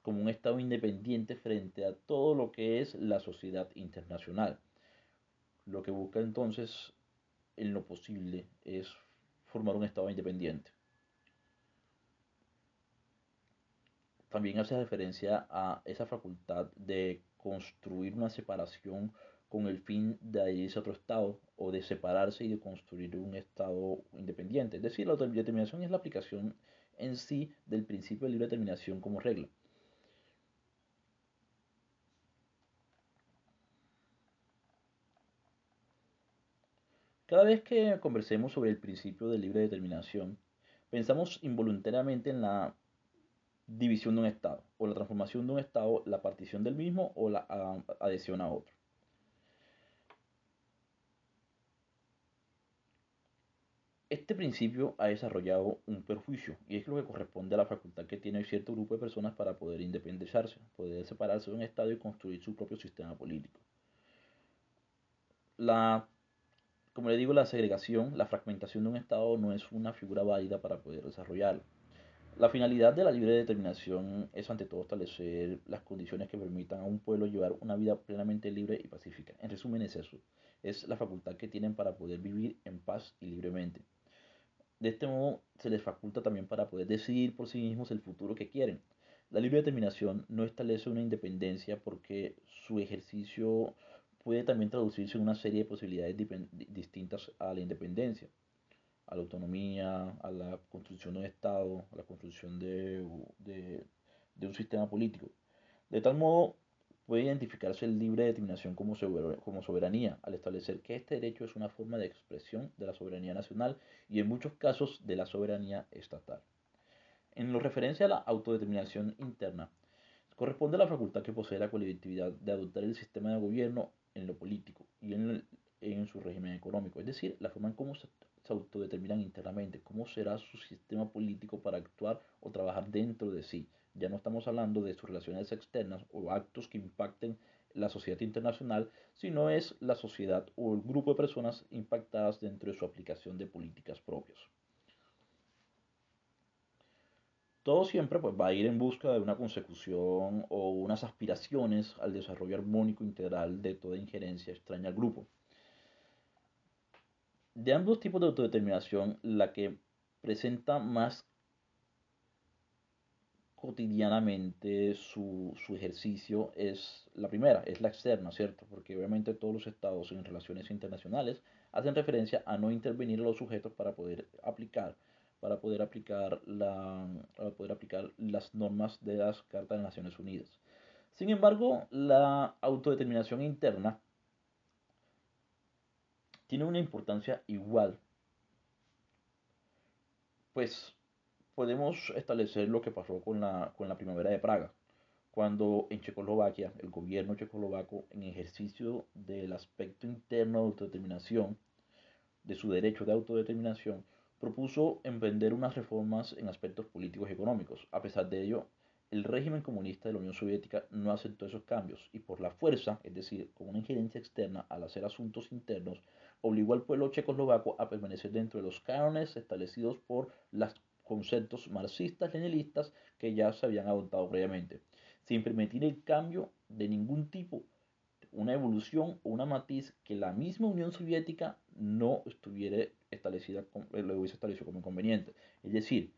como un Estado independiente frente a todo lo que es la sociedad internacional. Lo que busca entonces, en lo posible, es formar un Estado independiente. También hace referencia a esa facultad de construir una separación con el fin de adherirse a otro Estado o de separarse y de construir un Estado independiente. Es decir, la autodeterminación es la aplicación en sí del principio de libre determinación como regla. Cada vez que conversemos sobre el principio de libre determinación, pensamos involuntariamente en la división de un Estado, o la transformación de un Estado, la partición del mismo o la adhesión a otro. Este principio ha desarrollado un perjuicio y es lo que corresponde a la facultad que tiene cierto grupo de personas para poder independizarse, poder separarse de un Estado y construir su propio sistema político. La, como le digo, la segregación, la fragmentación de un Estado no es una figura válida para poder desarrollarlo. La finalidad de la libre determinación es ante todo establecer las condiciones que permitan a un pueblo llevar una vida plenamente libre y pacífica. En resumen es eso, es la facultad que tienen para poder vivir en paz y libremente. De este modo se les faculta también para poder decidir por sí mismos el futuro que quieren. La libre determinación no establece una independencia porque su ejercicio puede también traducirse en una serie de posibilidades distintas a la independencia a la autonomía, a la construcción de un Estado, a la construcción de, un sistema político. De tal modo, puede identificarse el libre determinación como, como soberanía, al establecer que este derecho es una forma de expresión de la soberanía nacional y en muchos casos de la soberanía estatal. En lo referencia a la autodeterminación interna, corresponde a la facultad que posee la colectividad de adoptar el sistema de gobierno en lo político y en, en su régimen económico, es decir, la forma en cómo se se autodeterminan internamente, cómo será su sistema político para actuar o trabajar dentro de sí. Ya no estamos hablando de sus relaciones externas o actos que impacten la sociedad internacional, sino es la sociedad o el grupo de personas impactadas dentro de su aplicación de políticas propias. Todo siempre pues, va a ir en busca de una consecución o unas aspiraciones al desarrollo armónico integral de toda injerencia extraña al grupo. De ambos tipos de autodeterminación, la que presenta más cotidianamente su, su, ejercicio es la primera, es la externa, ¿cierto? Porque obviamente todos los estados en relaciones internacionales hacen referencia a no intervenir a los sujetos para poder aplicar para poder aplicar, la, para poder aplicar las normas de las Cartas de Naciones Unidas. Sin embargo, la autodeterminación interna tiene una importancia igual, pues podemos establecer lo que pasó con la, con la primavera de Praga, cuando en Checoslovaquia el gobierno checoslovaco, en ejercicio del aspecto interno de autodeterminación, de su derecho de autodeterminación, propuso emprender unas reformas en aspectos políticos y económicos. A pesar de ello, el régimen comunista de la Unión Soviética no aceptó esos cambios y por la fuerza, es decir, con una injerencia externa al hacer asuntos internos, obligó al pueblo checoslovaco a permanecer dentro de los cánones establecidos por los conceptos marxistas-leninistas que ya se habían adoptado previamente, sin permitir el cambio de ningún tipo, una evolución o una matiz que la misma Unión Soviética no estuviera establecida, eh, lo hubiese establecido como inconveniente. Es decir,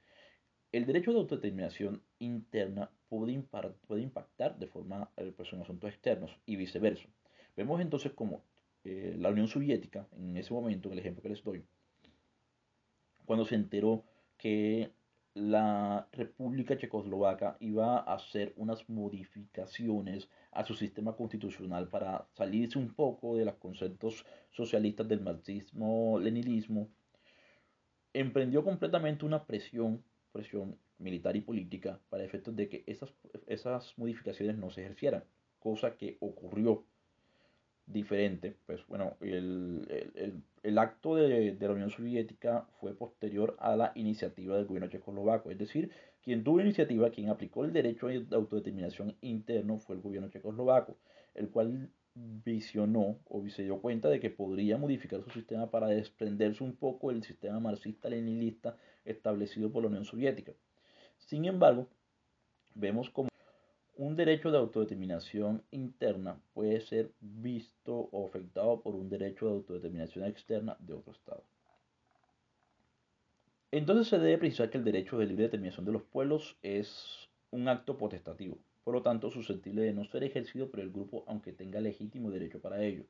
el derecho de autodeterminación interna puede, impactar de forma eh, pues, en asuntos externos y viceversa. Vemos entonces como eh, la Unión Soviética, en ese momento, en el ejemplo que les doy, cuando se enteró que la República Checoslovaca iba a hacer unas modificaciones a su sistema constitucional para salirse un poco de los conceptos socialistas del marxismo-leninismo, emprendió completamente una presión, presión militar y política para efectos de que esas, esas modificaciones no se ejercieran, cosa que ocurrió diferente. Pues bueno, el, el, acto de, de, la Unión Soviética fue posterior a la iniciativa del gobierno checoslovaco, es decir, quien tuvo iniciativa, quien aplicó el derecho de autodeterminación interno fue el gobierno checoslovaco, el cual visionó o se dio cuenta de que podría modificar su sistema para desprenderse un poco del sistema marxista-leninista establecido por la Unión Soviética. Sin embargo, vemos como un derecho de autodeterminación interna puede ser visto o afectado por un derecho de autodeterminación externa de otro Estado. Entonces se debe precisar que el derecho de libre determinación de los pueblos es un acto potestativo, por lo tanto susceptible de no ser ejercido por el grupo aunque tenga legítimo derecho para ello.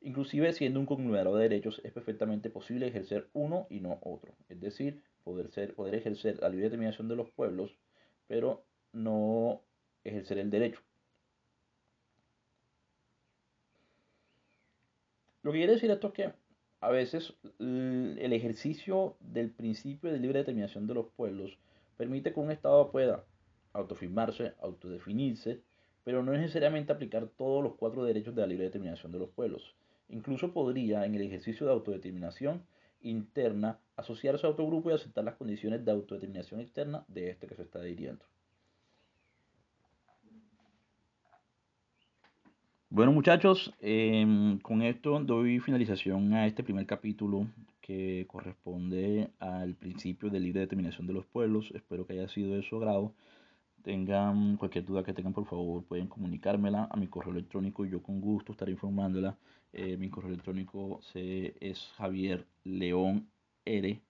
Inclusive siendo un conglomerado de derechos es perfectamente posible ejercer uno y no otro, es decir, poder, ser, poder ejercer la libre determinación de los pueblos, pero no ejercer el derecho. Lo que quiere decir esto es que a veces el ejercicio del principio de libre determinación de los pueblos permite que un Estado pueda autofirmarse, autodefinirse, pero no necesariamente aplicar todos los cuatro derechos de la libre determinación de los pueblos. Incluso podría, en el ejercicio de autodeterminación interna, asociarse a otro grupo y aceptar las condiciones de autodeterminación externa de este que se está dirigiendo. Bueno muchachos, em, con esto doy finalización a este primer capítulo que corresponde al principio de libre determinación de los pueblos. Espero que haya sido de su agrado. Tengan cualquier duda que tengan, por favor, pueden comunicármela a mi correo electrónico y yo con gusto estaré informándola. Eh, mi correo electrónico es Javier León R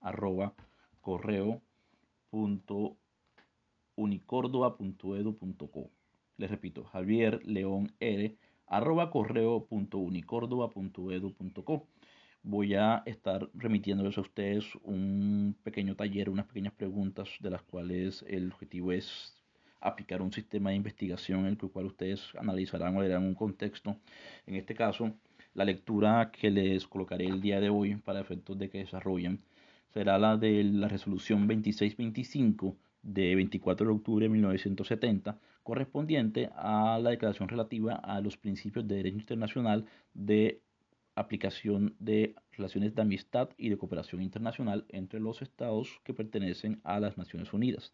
arroba correo punto les repito, Javier León R, arroba correo.unicordoba.edu.co. Voy a estar remitiéndoles a ustedes un pequeño taller, unas pequeñas preguntas de las cuales el objetivo es aplicar un sistema de investigación en el cual ustedes analizarán o darán un contexto. En este caso, la lectura que les colocaré el día de hoy para efectos de que desarrollen será la de la resolución 2625 de 24 de octubre de 1970 correspondiente a la declaración relativa a los principios de derecho internacional de aplicación de relaciones de amistad y de cooperación internacional entre los estados que pertenecen a las Naciones Unidas.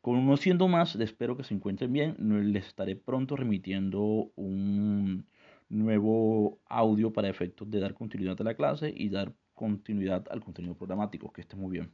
Conociendo más, espero que se encuentren bien. Les estaré pronto remitiendo un nuevo audio para efectos de dar continuidad a la clase y dar continuidad al contenido programático. Que esté muy bien.